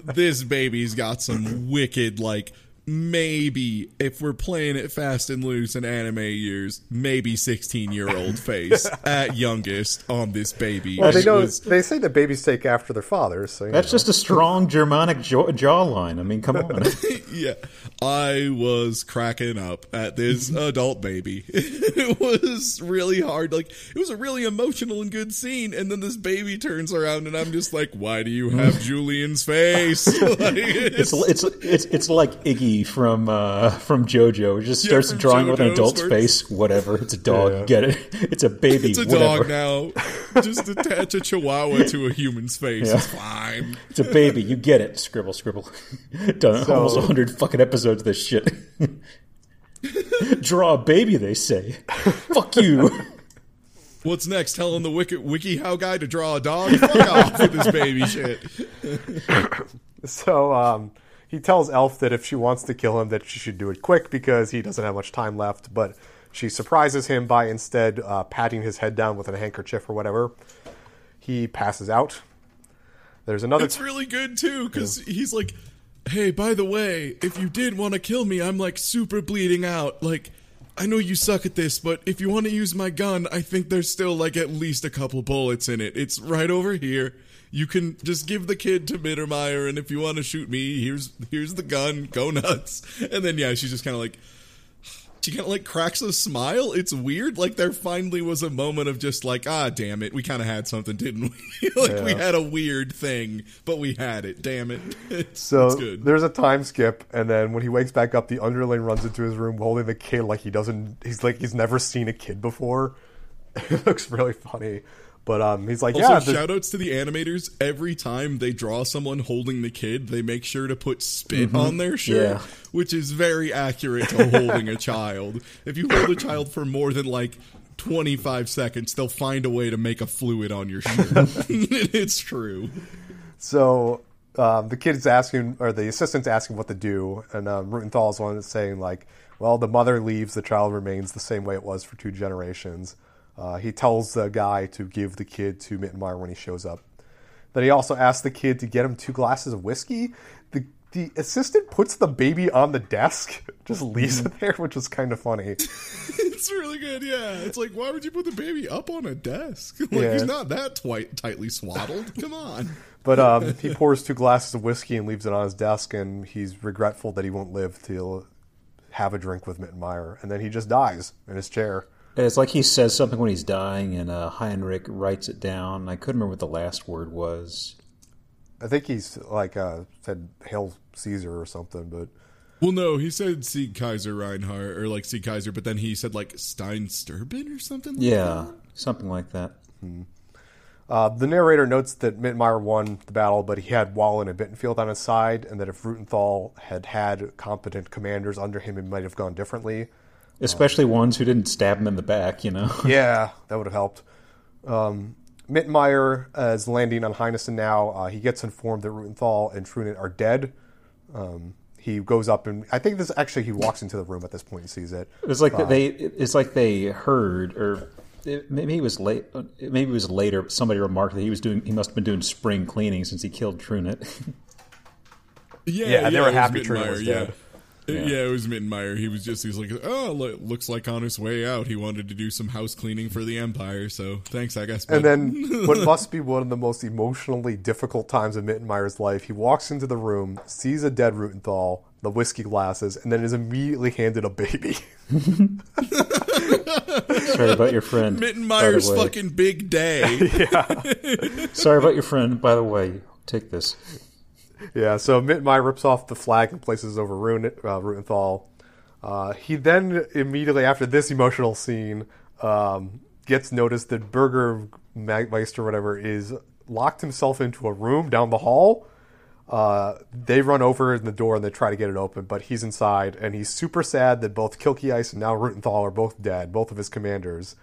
this baby's got some wicked, like maybe if we're playing it fast and loose in anime years, maybe sixteen-year-old face at youngest on this baby. well, they know was- they say that babies take after their fathers. So that's know. just a strong Germanic jaw- jawline. I mean, come on. yeah, I was cracking up at this adult baby. it was really hard. Like it was a really emotional and good scene, and then this baby turns around, and I'm just like, "Why do you have Julian's face?" like, It's it's it's it's like Iggy from uh, from JoJo. It just Yeah, starts from drawing with an JoJo, adult's starts- face. Whatever. It's a dog. Yeah. Get it? It's a baby. it's a whatever. dog now. Just attach a chihuahua to a human's face. It's fine. It's a baby. You get it. Scribble, scribble. Done So- almost hundred fucking episodes of this shit. Draw a baby, they say. Fuck you. What's next? Telling the wiki, how guy to draw a dog? Fuck off with this baby shit. So um, he tells Elf that if she wants to kill him, that she should do it quick because he doesn't have much time left. But she surprises him by instead uh, patting his head down with a handkerchief or whatever. He passes out. There's another. It's really good too because he's like, "Hey, by the way, if you did want to kill me, I'm like super bleeding out. Like, I know you suck at this, but if you want to use my gun, I think there's still like at least a couple bullets in it. It's right over here. You can just give the kid to Mittermeier, and if you want to shoot me, here's here's the gun. Go nuts." And then yeah, she's just kind of like. She kind of like cracks a smile. It's weird. Like there finally was a moment of just like, ah, damn it, we kind of had something, didn't we? like we had a weird thing, but we had it. Damn it, it's, so it's good. there's a time skip, and then when he wakes back up, the underling runs into his room holding the kid like he doesn't. He's like he's never seen a kid before. it looks really funny, but um, he's like, Also, yeah, this- shout outs to the animators. Every time they draw someone holding the kid, they make sure to put spit on their shirt, Yeah. which is very accurate to holding a child. If you hold a child for more than like 25 seconds, they'll find a way to make a fluid on your shirt. it's true. So um, the kid's asking, or the assistant's asking what to do, and um, Rutenthal's one that's saying like, "Well, the mother leaves, the child remains the same way it was for two generations." Uh, he tells the guy to give the kid to Mittenmeyer when he shows up. Then he also asks the kid to get him two glasses of whiskey. The the assistant puts the baby on the desk, just leaves it there, which is kind of funny. It's really good, yeah. It's like, why would you put the baby up on a desk? Like, Yeah. he's not that twi- tightly swaddled. Come on. But um, he pours two glasses of whiskey and leaves it on his desk, and he's regretful that he won't live to have a drink with Mittenmeyer. And then he just dies in his chair. It's like he says something when he's dying, and uh, Heinrich writes it down. I couldn't remember what the last word was. I think he's like uh, said "Hail Caesar" or something, but Well, no, he said Sieg Kaiser Reinhardt or like Sieg Kaiser, but then he said like Stein Sturban or something. Like Yeah, that? something like that. Uh, the narrator notes that Mittmeyer won the battle, but he had Wahlen and Bittenfeld on his side, and that if Rutenthal had had competent commanders under him, it might have gone differently. Especially ones who didn't stab him in the back, you know. Yeah, that would have helped. Um, Mittenmeyer uh, is landing on Heinessen now. Uh, he gets informed that Rutenthal and Trunicht are dead. Um, he goes up and I think this actually he walks into the room at this point and sees it. It was like they. It's like they heard, or it, maybe it was late. Maybe it was later. Somebody remarked that he was doing. He must have been doing spring cleaning since he killed Trunicht. Yeah, Yeah, they it were was happy Truman Mittenmeyer, was yeah. dead. Uh, Yeah. it was Mittenmeyer. He was just, he's like, oh, lo- looks like on his way out, he wanted to do some house cleaning for the Empire, so thanks, I guess. And then, what must be one of the most emotionally difficult times of Mittenmeyer's life, he walks into the room, sees a dead Rutenthal, the whiskey glasses, and then is immediately handed a baby. Sorry about your friend. Mittenmeyer's fucking big day. Sorry about your friend. By the way, take this. Yeah, so Mittenmeyer rips off the flag and places over Rune, uh, Rutenthal. Uh, he then, immediately after this emotional scene, um, gets noticed that Burger Meister, whatever, is locked himself into a room down the hall. Uh, they run over in the door and they try to get it open, but he's inside, and he's super sad that both Kircheis and now Rutenthal are both dead, both of his commanders.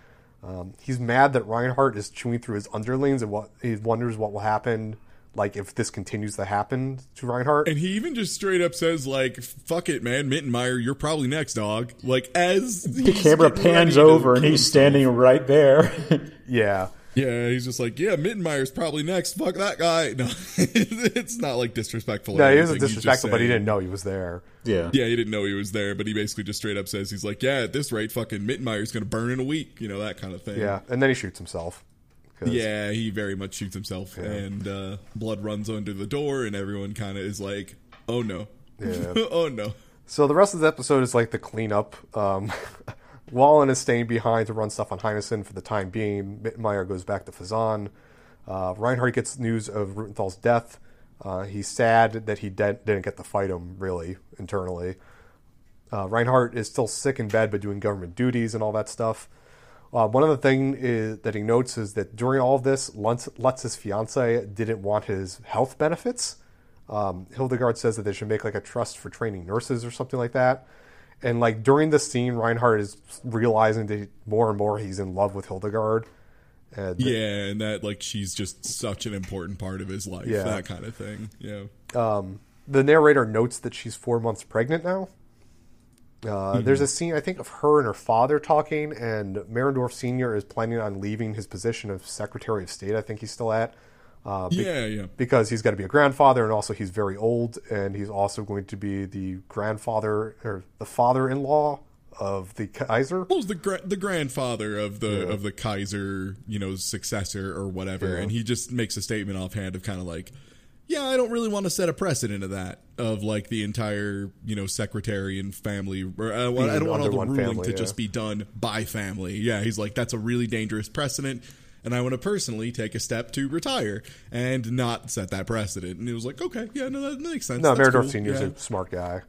Um, he's mad that Reinhardt is chewing through his underlings and what he wonders what will happen, like if this continues to happen to Reinhardt. And he even just straight up says, like, fuck it, man, Mittenmeyer, you're probably next, dog. Like, as The camera pans over and he's standing right there. yeah, Yeah, he's just like, yeah, Mittenmeyer's probably next. Fuck that guy. No, it's not like disrespectful. or no, he wasn't anything. He's just disrespectful, but he didn't know he was there. yeah. Yeah, he didn't know he was there, but he basically just straight up says, he's like, yeah, at this rate, fucking Mittenmeyer's going to burn in a week. You know, that kind of thing. Yeah, and then he shoots himself. Yeah, he very much shoots himself, and uh, blood runs under the door, and everyone kind of is like, "Oh no, Yeah. oh no." So the rest of the episode is like the cleanup. Um, Wahlen is staying behind to run stuff on Heinessen for the time being. Mittenmeyer goes back to Phezzan. Uh, Reinhardt gets news of Rutenthal's death. Uh, he's sad that he de- didn't get to fight him, really, internally. Uh, Reinhardt is still sick in bed, but doing government duties and all that stuff. Uh, one other thing is, that he notes is that during all of this, Lutz, Lutz's fiance didn't want his health benefits. Um, Hildegard says that they should make like a trust for training nurses or something like that. And like during this scene, Reinhardt is realizing that more and more he's in love with Hildegard. And Yeah, and that like she's just such an important part of his life, Yeah. that kind of thing. Yeah, the narrator notes that she's four months pregnant now. Uh, There's a scene, I think, of her and her father talking, and Mariendorf Sr. is planning on leaving his position of Secretary of State, I think he's still at. Uh, be- yeah, yeah. because he's got to be a grandfather, and also he's very old, and he's also going to be the grandfather or the father-in-law of the Kaiser. Well, the gra- the grandfather of the of the Kaiser, you know, successor or whatever, Yeah. and he just makes a statement offhand of kind of like, yeah, I don't really want to set a precedent of that of like the entire you know secretary and family. Or, uh, well, I don't want all the ruling family, to yeah. just be done by family. Yeah, he's like that's a really dangerous precedent. And I want to personally take a step to retire and not set that precedent. And he was like, okay, yeah, no, that makes sense. No, Mariendorf cool. Is yeah. a smart guy.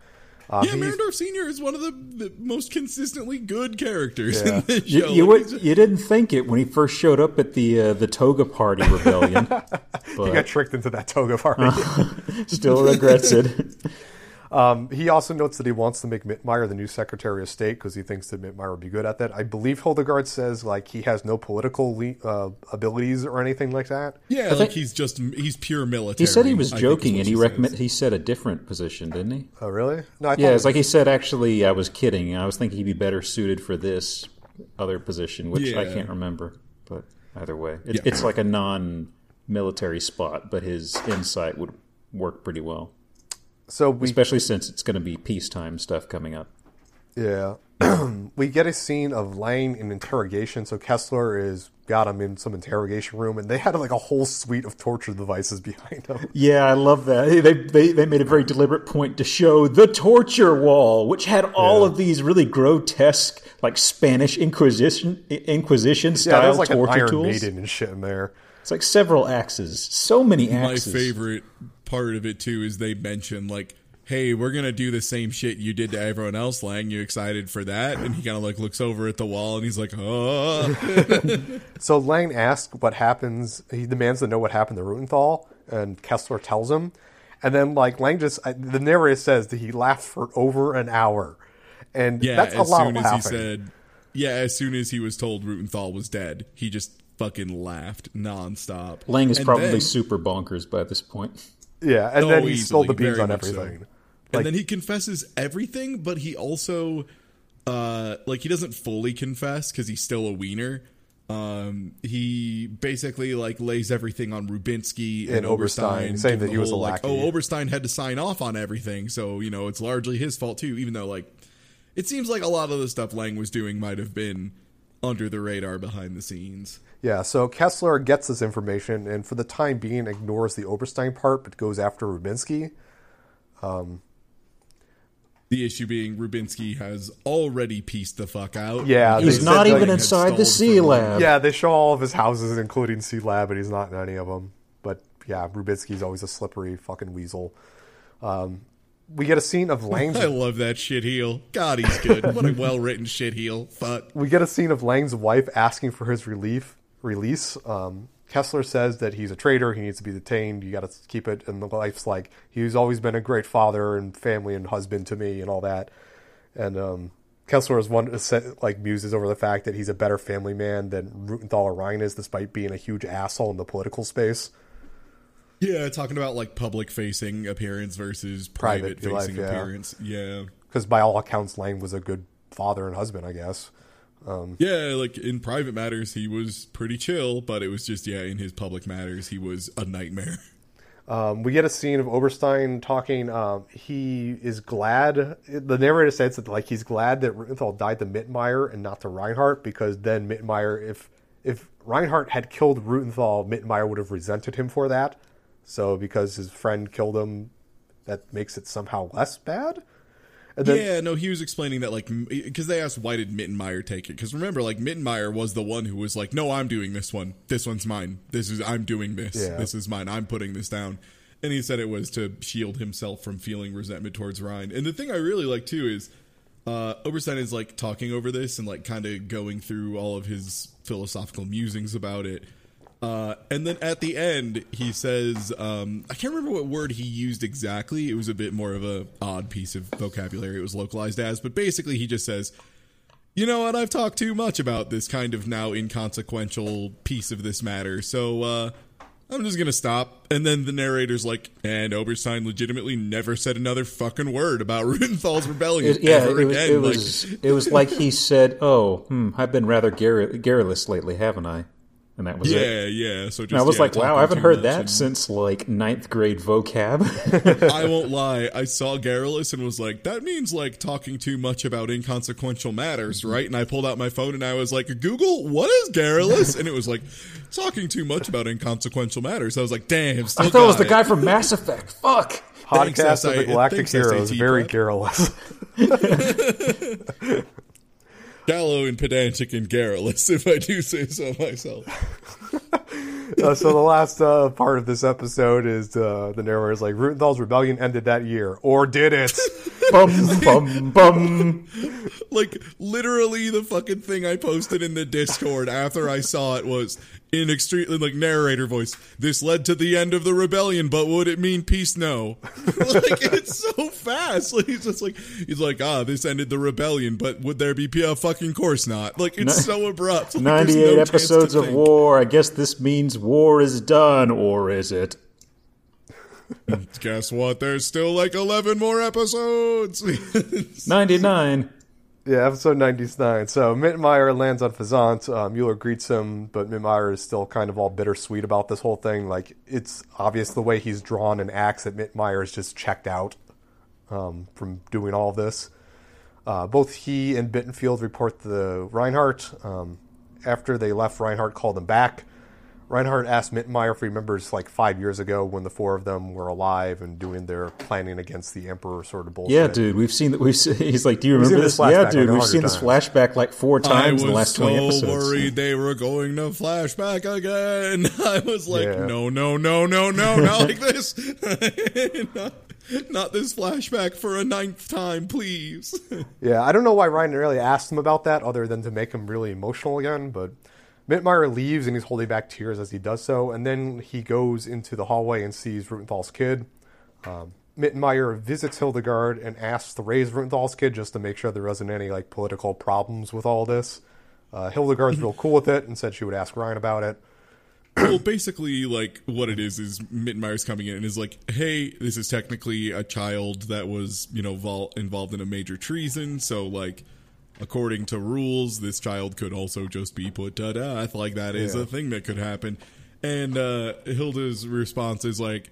Uh, Yeah, he's- Mariendorf Senior is one of the, the most consistently good characters Yeah. in this You, show. you, Like, he's would, you didn't think it when he first showed up at the uh, the Toga Party rebellion, he got tricked into that toga party. still regrets it. Um, he also notes that he wants to make Mittmeyer the new Secretary of State because he thinks that Mittmeyer would be good at that. I believe Hildegard says like he has no political le- uh, abilities or anything like that. yeah, think- like he's just he's pure military. He said he was I think is joking, and he she recommend he said a different position, didn't he? Oh, really? No, I thought Yeah, it it's like he said. Actually, I was kidding. I was thinking he'd be better suited for this other position, which I can't remember. But either way, it's, Yeah. it's like a non-military spot, but his insight would work pretty well, so. We especially since it's going to be peacetime stuff coming up. Yeah. we get a scene of Lang in interrogation. So Kessler is got him in some interrogation room, and they had like a whole suite of torture devices behind him. Yeah, I love that. They, they they made a very deliberate point to show the torture wall, which had all Yeah. of these really grotesque, like Spanish Inquisition Inquisition Yeah, style there's like an torture Iron tools. Maiden and shit in there. It's like several axes, so many axes. My axes. favorite part of it too is they mention like hey, we're gonna do the same shit you did to everyone else, Lang. You excited for that? And he kind of like looks over at the wall and he's like, oh. So Lang asks what happens. He demands to know what happened to Rutenthal, and Kessler tells him. And then, like Lang just, the narrator says that he laughed for over an hour, and Yeah, that's a as lot soon of as he said, yeah, as soon as he was told Rutenthal was dead, he just fucking laughed nonstop. Lang is And probably then- super bonkers by this point. Yeah, and Oh, then he easily, spilled the beans on much so. everything. Like- and then he confesses everything, but he also, uh, like he doesn't fully confess because he's still a wiener. Um, he basically like lays everything on Rubinsky and, And Oberstein, Oberstein, saying that he the was a whole, like, lackey. oh, Oberstein had to sign off on everything, so you know it's largely his fault too. Even though like it seems like a lot of the stuff Lang was doing might have been under the radar behind the scenes. Yeah, so Kessler gets this information and for the time being ignores the Oberstein part but goes after Rubinsky. Um, The issue being Rubinsky has already pieced the fuck out. Yeah, He's not even inside the C lab. Yeah, they show all of his houses, including C Lab, and he's not in any of them. But yeah, Rubinsky's always a slippery fucking weasel. Um, we get a scene of Lang's. I love that shit heel. God, he's good. what a well written shit heel. Fuck. we get a scene of Lang's wife asking for his relief release. Um, Kessler says that he's a traitor. He needs to be detained. You got to keep it. And the wife's like, he's always been a great father and family and husband to me and all that. And um, Kessler is one like muses over the fact that he's a better family man than Rutenthal or Ryan is, despite being a huge asshole in the political space. Yeah, talking about like public facing appearance versus Private private facing life, yeah. appearance. Yeah. Because by all accounts, Lang was a good father and husband, I guess. Yeah, like in private matters, he was pretty chill, but it was just, yeah, in his public matters, he was a nightmare. Um, we get a scene of Oberstein talking. Um, he is glad. The narrator says that like he's glad that Rutenthal died to Mittenmeyer and not to Reinhardt because then Mittenmeyer, if if Reinhardt had killed Rutenthal, Mittenmeyer would have resented him for that. So because his friend killed him, that makes it somehow less bad. And then, yeah, no, he was explaining that, like, because they asked why did Mittenmeyer take it? Because remember, like, Mittenmeyer was the one who was like, no, I'm doing this one. This one's mine. This is, I'm doing this. Yeah. This is mine. I'm putting this down. And he said it was to shield himself from feeling resentment towards Ryan. And the thing I really like, too, is uh, Oberstein is, like, talking over this and, like, kind of going through all of his philosophical musings about it. Uh, and then at the end, he says, um, I can't remember what word he used exactly. It was a bit more of a odd piece of vocabulary it was localized as, but basically he just says, you know what, I've talked too much about this kind of now inconsequential piece of this matter, so, uh, I'm just gonna stop. And then the narrator's like, and Oberstein legitimately never said another fucking word about Rudenthal's rebellion It- yeah, ever it was, again. it, like, was, it was like he said, "Oh, hmm, I've been rather gar- garrulous lately, haven't I?" And that was it. yeah, yeah. So just And I was yeah, like, "Wow, I haven't heard that and- since like ninth grade vocab." I won't lie. I saw Garrulous and was like, that means like talking too much about inconsequential matters, right? And I pulled out my phone and I was like, Google, what is Garrulous? And it was like, talking too much about inconsequential matters. I was like, damn, still I thought it was got the guy from Mass Effect. Fuck. Thanks, podcast of the Galactic thanks, Heroes, very garrulous. Shallow and pedantic and garrulous, if I do say so myself. uh, so the last uh, part of this episode is uh, the is like, Rutenthal's rebellion ended that year, or did it? Bum bum bum. Like literally the fucking thing I posted in the Discord after I saw it was in extreme like narrator voice. This led to the end of the rebellion, but would it mean peace? No. like it's so fast. Like he's just like he's like ah, this ended the rebellion, but would there be a fucking course not? Like it's so abrupt. Like, Ninety-eight no episodes of think. war. I guess this means war is done, or is it? Guess what? There's still like eleven more episodes. Ninety-nine. yeah, episode 99. So Mittenmeyer lands on Fazant. Uh, Mueller greets him, but Mittenmeyer is still kind of all bittersweet about this whole thing. Like, it's obvious the way he's drawn and acts that Mittenmeyer is just checked out um, from doing all this. Uh, both he and Bittenfeld report the Reinhardt. Um, after they left, Reinhardt called them back. Reinhardt asked Mittenmeyer if he remembers like five years ago when the four of them were alive and doing their planning against the Emperor sort of bullshit. Yeah, dude, we've seen that. We've se- he's like, do you remember this this? Yeah, dude, we've seen this flashback like four times in the last so twenty episodes. I was worried they were going to flashback again. I was like, Yeah. no, no, no, no, no, not like this. Not this flashback for a ninth time, please. Yeah, I don't know why Ryan really asked him about that, other than to make him really emotional again. But Mittmeyer leaves and he's holding back tears as he does so, and then he goes into the hallway and sees Rutenthal's kid. Um, Mittenmeyer visits Hildegard and asks to raise Rutenthal's kid just to make sure there wasn't any like political problems with all this. Uh, Hildegard's real cool with it and said she would ask Ryan about it. well, basically, like what it is is Mittenmeyer's coming in and is like, "Hey, this is technically a child that was, you know, vol- involved in a major treason. So, like, according to rules, this child could also just be put to death. Like that is Yeah. a thing that could happen." And uh, Hilda's response is like,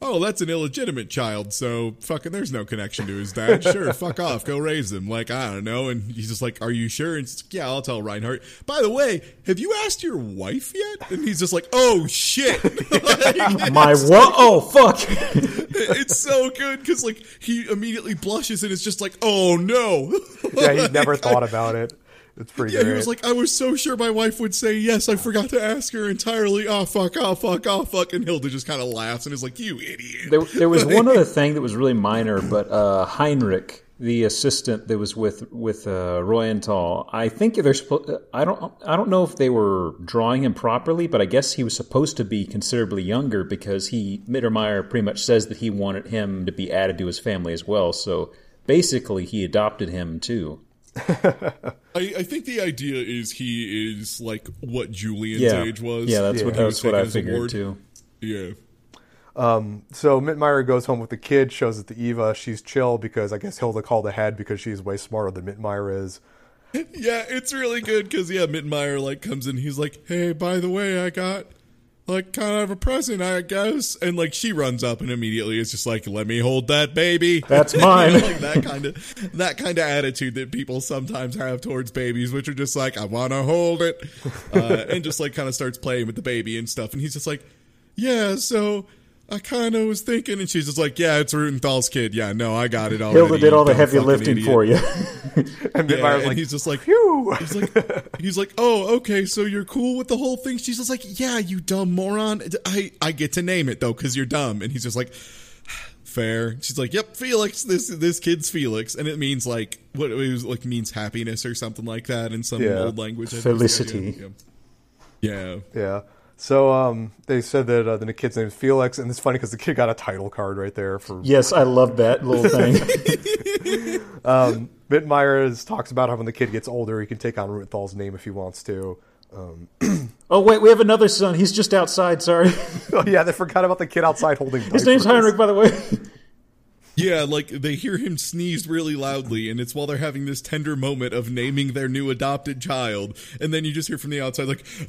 "Oh, that's an illegitimate child. So fucking, there's no connection to his dad. Sure, fuck off, go raise him. Like I don't know." And he's just like, "Are you sure?" And like, yeah, I'll tell Reinhardt. By the way, have you asked your wife yet? And he's just like, "Oh shit." Like, My what? Oh fuck! it's so good because like he immediately blushes and it's just like, "Oh no." Yeah, he never thought about it. It's pretty Yeah, great. he was like, I was so sure my wife would say yes. I forgot to ask her entirely. Oh fuck! Oh fuck! Oh fuck! And Hilda just kind of laughs and is like, "You idiot." There, there was one other thing that was really minor, but uh, Heinrich, the assistant that was with with uh, Royenthal, I think they're. supposed. I don't. I don't know if they were drawing him properly, but I guess he was supposed to be considerably younger because he Mittermeier pretty much says that he wanted him to be added to his family as well. So basically, he adopted him too. I, I think the idea is he is like what Julian's Yeah, age was. yeah, that's Yeah. what He was that's what I figured award. too. Yeah. Um, so Mittmeyer goes home with the kid, shows it to Eva. She's chill because I guess Hilda called ahead because she's way smarter than Mittmeyer is. Yeah, it's really good because yeah, Mittmeyer like comes in. He's like, "Hey, by the way, I got like kind of a present, I guess." And like she runs up and immediately is just like, "Let me hold that baby." That's You know, mine. like that kind of that kind of attitude that people sometimes have towards babies, which are just like, "I want to hold it," uh, and just like kind of starts playing with the baby and stuff. And he's just like, "Yeah, so." I kind of was thinking, and she's just like, "Yeah, it's Rutenthal's kid. Yeah, no, I got it already." Hilda did all the heavy lifting idiot." for you. And Yeah, Mittmeyer's and like, he's just like, Phew. he's like, he's like, oh, okay, so you're cool with the whole thing. She's just like, yeah, you dumb moron. I, I get to name it though because you're dumb. And he's just like, fair. She's like, yep, Felix. This this kid's Felix, and it means like what it was like means happiness or something like that in some Yeah. old language. I. Felicity. Yeah. yeah. Yeah. So um, they said that uh, the kid's name is Felix, and it's funny because the kid got a title card right there for yes, I love that little thing. Mittmeyer is, talks about how when the kid gets older, he can take on Rutenthal's name if he wants to. oh wait, we have another son. He's just outside. Sorry, Oh yeah, they forgot about the kid outside holding. his name's Heinrich, by the way. Yeah, like they hear him sneeze really loudly, and it's while they're having this tender moment of naming their new adopted child, and then you just hear from the outside like,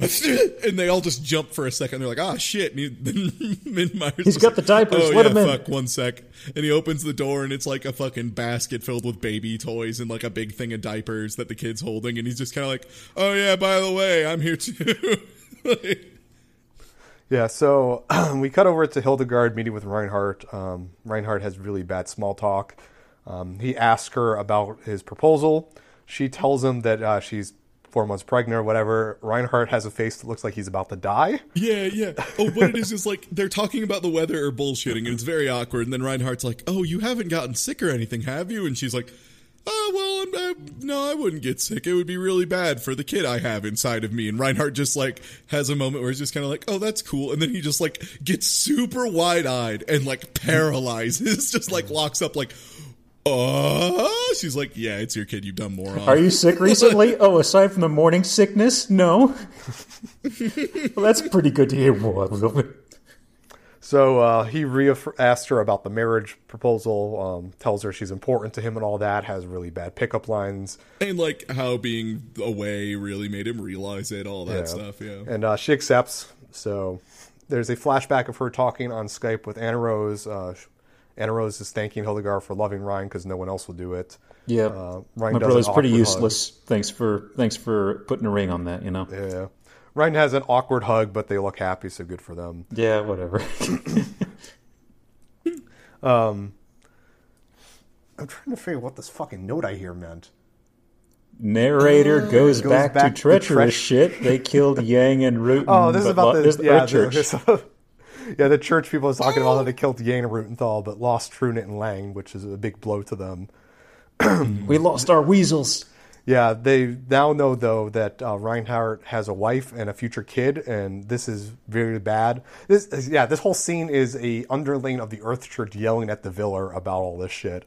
and they all just jump for a second. They're like, "Ah, shit!" And he, then He's got the diapers, Oh let yeah, him in." fuck. One sec, and he opens the door, and it's like a fucking basket filled with baby toys and like a big thing of diapers that the kid's holding, and he's just kind of like, "Oh yeah, by the way, I'm here too." Like, Yeah, so we cut over to Hildegard meeting with Reinhardt. Um, Reinhardt has really bad small talk. Um, he asks her about his proposal. She tells him that uh, she's four months pregnant or whatever. Reinhardt has a face that looks like he's about to die. Yeah, yeah. Oh, what it is is like they're talking about the weather or bullshitting, and it's very awkward. And then Reinhardt's like, "Oh, you haven't gotten sick or anything, have you?" And she's like, "Oh, well, I'm, I, no, I wouldn't get sick. It would be really bad for the kid I have inside of me." And Reinhardt just like has a moment where he's just kind of like, "Oh, that's cool," and then he just like gets super wide eyed and like paralyzes, just like locks up, like. Oh, she's like, yeah, it's your kid, you dumb moron. Are you sick recently? Oh, aside from the morning sickness, no. well, that's pretty good to hear. So uh, he re- asked her about the marriage proposal, um, tells her she's important to him and all that, has really bad pickup lines. and like how being away really made him realize it, all that Yeah. stuff. Yeah. And uh, she accepts. So there's a flashback of her talking on Skype with Annerose. Uh, Annerose is thanking Hildegard for loving Ryan because no one else will do it. Yeah, Uh, Ryan my does brother's pretty awkward useless. Thanks for thanks for putting a ring on that. You know. Yeah. Ryan has an awkward hug, but they look happy, so good for them. Yeah, whatever. Um, I'm trying to figure out what this fucking note I hear meant. Narrator uh, goes, goes back, back to to treacherous treach- shit. They killed Yang and Root. Oh, this is about the this, yeah. church. This, yeah, the church people was talking about how they killed Yana Rutenthal, but lost Trunicht and Lang, which is a big blow to them. we lost our weasels. Yeah, they now know though that uh, Reinhardt has a wife and a future kid, and this is very bad. This, yeah, this whole scene is a underling of the Earth Church yelling at the Viller about all this shit,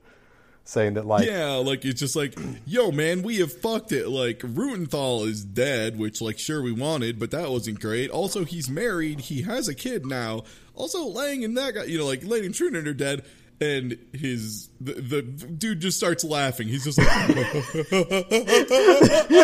saying that like, Yeah, like it's just like, yo, man, we have fucked it. Like Rutenthal is dead, which like sure we wanted, but that wasn't great. Also, he's married. He has a kid now. Also, Lang and that guy, you know, like Lang and Trunicht are dead. And his the, the dude just starts laughing. He's just like,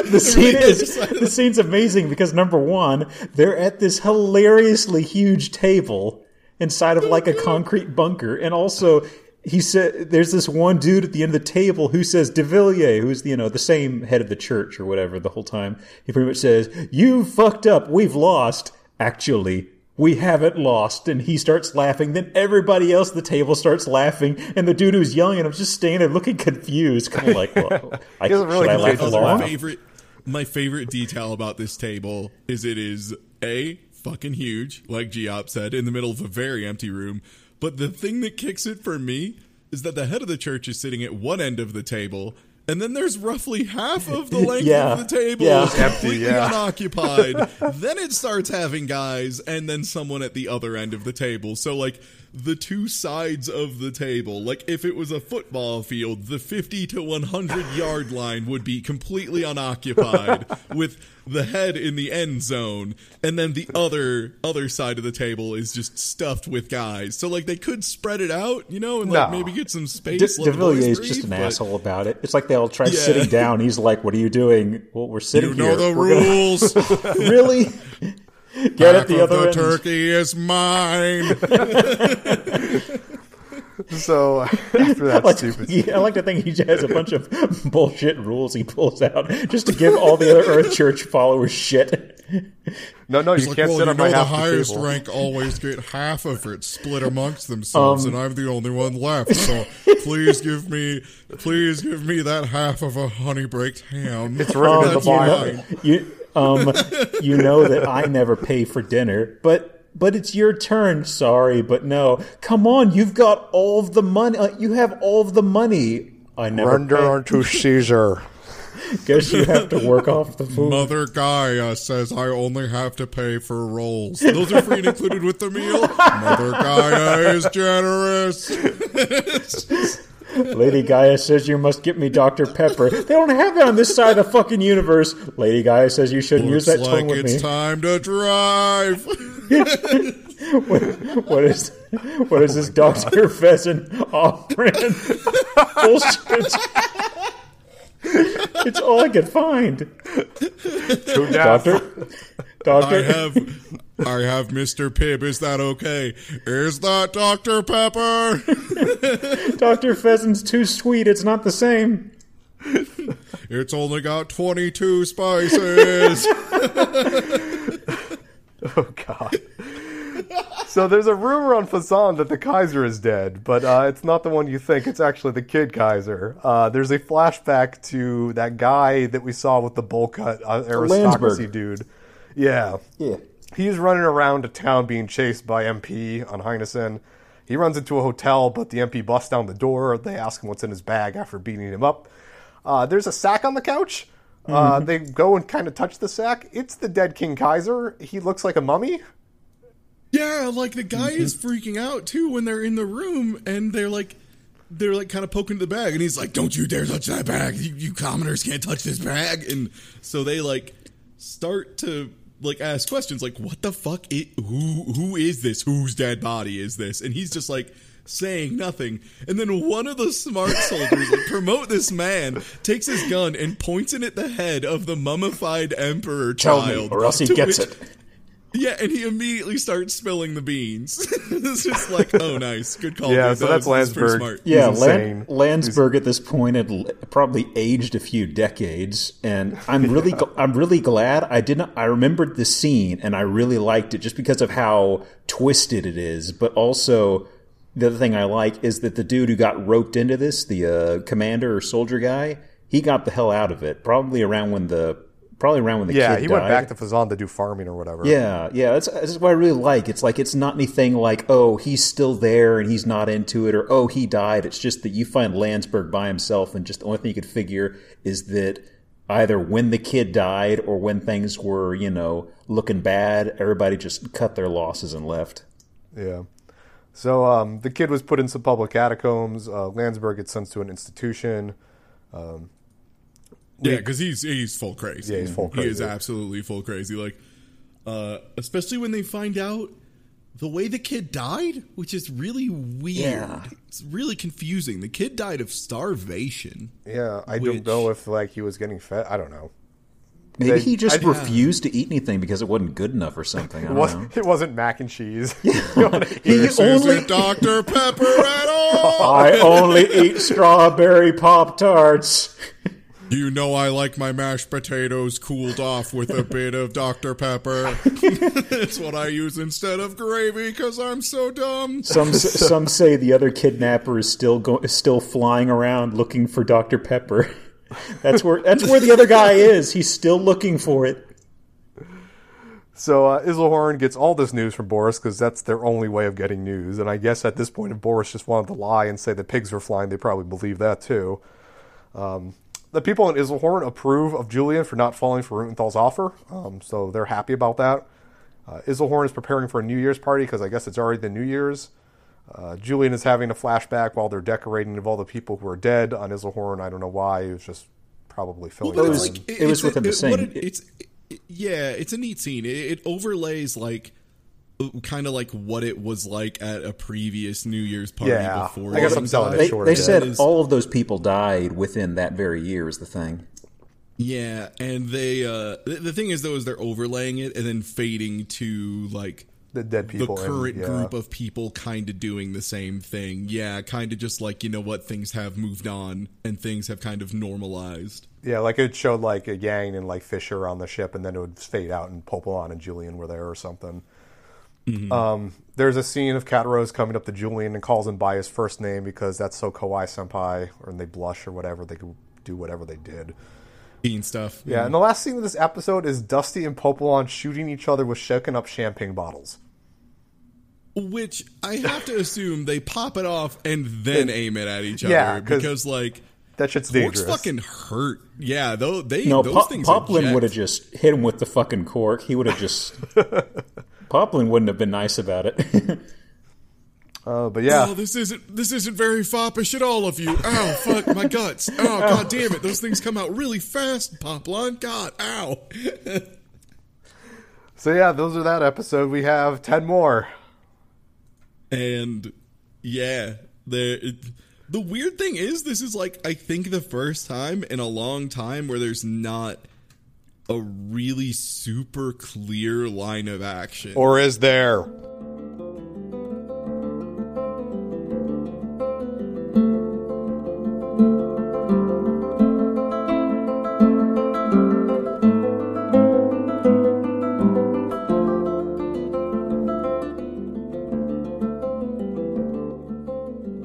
the scene is the scene's amazing because number one, they're at this hilariously huge table inside of oh like a concrete bunker, and also he said there's this one dude at the end of the table who says De Villiers, who's you know the same head of the church or whatever the whole time. He pretty much says, "You fucked up. We've lost." Actually, we haven't lost. And he starts laughing. Then everybody else at the table starts laughing. And the dude who's yelling at him just standing there looking confused, kind of like, well, I, doesn't really should I laugh contain my along? favorite my favorite detail about this table is it is a fucking huge, like Geop said, in the middle of a very empty room. But the thing that kicks it for me is that the head of the church is sitting at one end of the table. And then there's roughly half of the length Yeah. of the table Yeah. is completely yeah. unoccupied. then it starts having guys, and then someone at the other end of the table. So like the two sides of the table, like if it was a football field, the 50 to 100 yard line would be completely unoccupied with the head in the end zone, and then the other other side of the table is just stuffed with guys. So like they could spread it out, you know, and like No. maybe get some space. De, let De the boys Villiers is just an but- asshole about it. It's like they all try Yeah. sitting down. He's like, "What are you doing?" Well, we're sitting You know here. the We're gonna- rules. really? Get Half at the of other the end. turkey is mine. so after that Like, stupid, he- I like to think he has a bunch of bullshit rules he pulls out just to give all the other Earth Church followers shit. no, no, you like, can't well, sit you on know my the half highest the rank always get half of it split amongst themselves, Um, and I'm the only one left. So please give me, please give me that half of a honey baked ham. It's written in the That's you mine. know, you um, you know that I never pay for dinner, but but it's your turn. Sorry, but no. Come on, you've got all of the money. Uh, you have all of the money. I never Render pay. unto Caesar. Guess you have to work off the food. Mother Gaia says I only have to pay for rolls. Those are free and included with the meal. Mother Gaia is generous. Lady Gaia says you must get me Dr. Pepper. They don't have that on this side of the fucking universe. Lady Gaia says you shouldn't use Looks that like tongue with it's me. time to drive. What is what is this oh Dr. Pheasant off-brand bullshit? It's all I could find. To death. Doctor, I Doctor, have I have Mr. Pibb. Is that okay? Is that Dr. Pepper? Dr. Pheasant's too sweet. It's not the same. It's only got 22 spices. Oh God. So there's a rumor on Phezzan that the Kaiser is dead, but uh, it's not the one you think. It's actually the kid Kaiser. Uh, there's a flashback to that guy that we saw with the bowl cut uh, aristocracy Landsberg. dude. Yeah, Yeah. he's running around a town being chased by MP on Heinessen. He runs into a hotel, but the MP busts down the door. They ask him what's in his bag after beating him up. Uh, there's a sack on the couch. Uh, they go and kind of touch the sack. It's the dead King Kaiser. He looks like a mummy. Yeah, like the guy is mm-hmm. freaking out too when they're in the room and they're like they're like kind of poking the bag and he's like, "Don't you dare touch that bag. You, you commoners can't touch this bag." And so they like start to like ask questions like, "What the fuck? i who who is this? Whose dead body is this?" And he's just like saying nothing. And then one of the smart soldiers like, promote this man takes his gun and points it at the head of the mummified emperor Tell child me, or else he gets which- it. Yeah, and he immediately starts spilling the beans. it's just like, oh, nice, good call. Yeah, dude. so That that's was- Landsberg. smart. Yeah, He's Lan- insane. Landsberg at this point had l- probably aged a few decades, and I'm really, gl- I'm really glad I didn't. I remembered the scene, and I really liked it just because of how twisted it is. But also, the other thing I like is that the dude who got roped into this, the uh, commander or soldier guy, he got the hell out of it. Probably around when the probably around when the yeah, kid he died. went back to Phezzan to do farming or whatever. Yeah, yeah, that's, that's what I really like. It's like it's not anything like, oh, he's still there and he's not into it, or oh, he died. It's just that you find Landsberg by himself, and just the only thing you could figure is that either when the kid died or when things were, you know, looking bad, everybody just cut their losses and left. Yeah. So um, the kid was put in some public catacombs. Uh, Landsberg gets sent to an institution. Yeah, because he's he's full crazy. Yeah, he's full crazy. He is absolutely full crazy. Like, uh, especially when they find out the way the kid died, which is really weird. Yeah. It's really confusing. The kid died of starvation. Yeah, I Which- don't know if like he was getting fed. I don't know. Maybe They- he just I- refused to eat anything because it wasn't good enough or something. I It don't know. wasn't, it wasn't mac and cheese. He This only Dr. Pepper at all. I only eat strawberry pop tarts. You know I like my mashed potatoes cooled off with a bit of Dr. Pepper. it's what I use instead of gravy because I'm so dumb. Some some say the other kidnapper is still go, is still flying around looking for Dr Pepper. That's where that's where the other guy is. He's still looking for it. So uh, Iserlohn gets all this news from Boris because that's their only way of getting news. And I guess at this point, if Boris just wanted to lie and say the pigs were flying, they probably believe that too. Um, the people in Iserlohn approve of Julian for not falling for Rutenthal's offer, um, so they're happy about that. Uh, Iserlohn is preparing for a New Year's party because I guess it's already the New Year's. Uh, Julian is having a flashback while they're decorating of all the people who are dead on Iserlohn. I don't know why. He was just probably filling But it it's in. like it was it's with him a- to sing. what it- it's it- yeah, it's a neat scene. It, it overlays like kind of like what it was like at a previous New Year's party Yeah, before. I guess I'm selling died. it They, short they of said That is- all of those people died within that very year. Is the thing. Yeah, and they uh the, the thing is though is they're overlaying it and then fading to like the dead people. in, current yeah. group of people kind of doing the same thing. Yeah, kind of just like you know what things have moved on and things have kind of normalized. Yeah, like it showed like a Yang and like Fisher on the ship, and then it would fade out, and Poplin and Julian were there or something. Um, there's a scene of Katerose coming up to Julian and calls him by his first name because that's so Kawaii Senpai, or and they blush or whatever. They could do whatever they did. Bean stuff. Yeah, and the last scene of this episode is Dusty and Poplin shooting each other with shaken up champagne bottles. Which I have to assume they pop it off and then aim it at each other Yeah, 'cause because like That shit's corks dangerous. fucking hurt. Yeah, though they No, those Pop- things Poplin would have just hit him with the fucking cork. He would have just. Poplin wouldn't have been nice about it. Uh, but yeah, Oh, this isn't this isn't very foppish at all of you. Ow, fuck my guts. Oh, god damn it. Those things come out really fast, Poplin. God, ow. so yeah, those are that episode. We have ten more. And yeah, the the weird thing is this is like I think the first time in a long time where there's not a really super clear line of action. Or is there?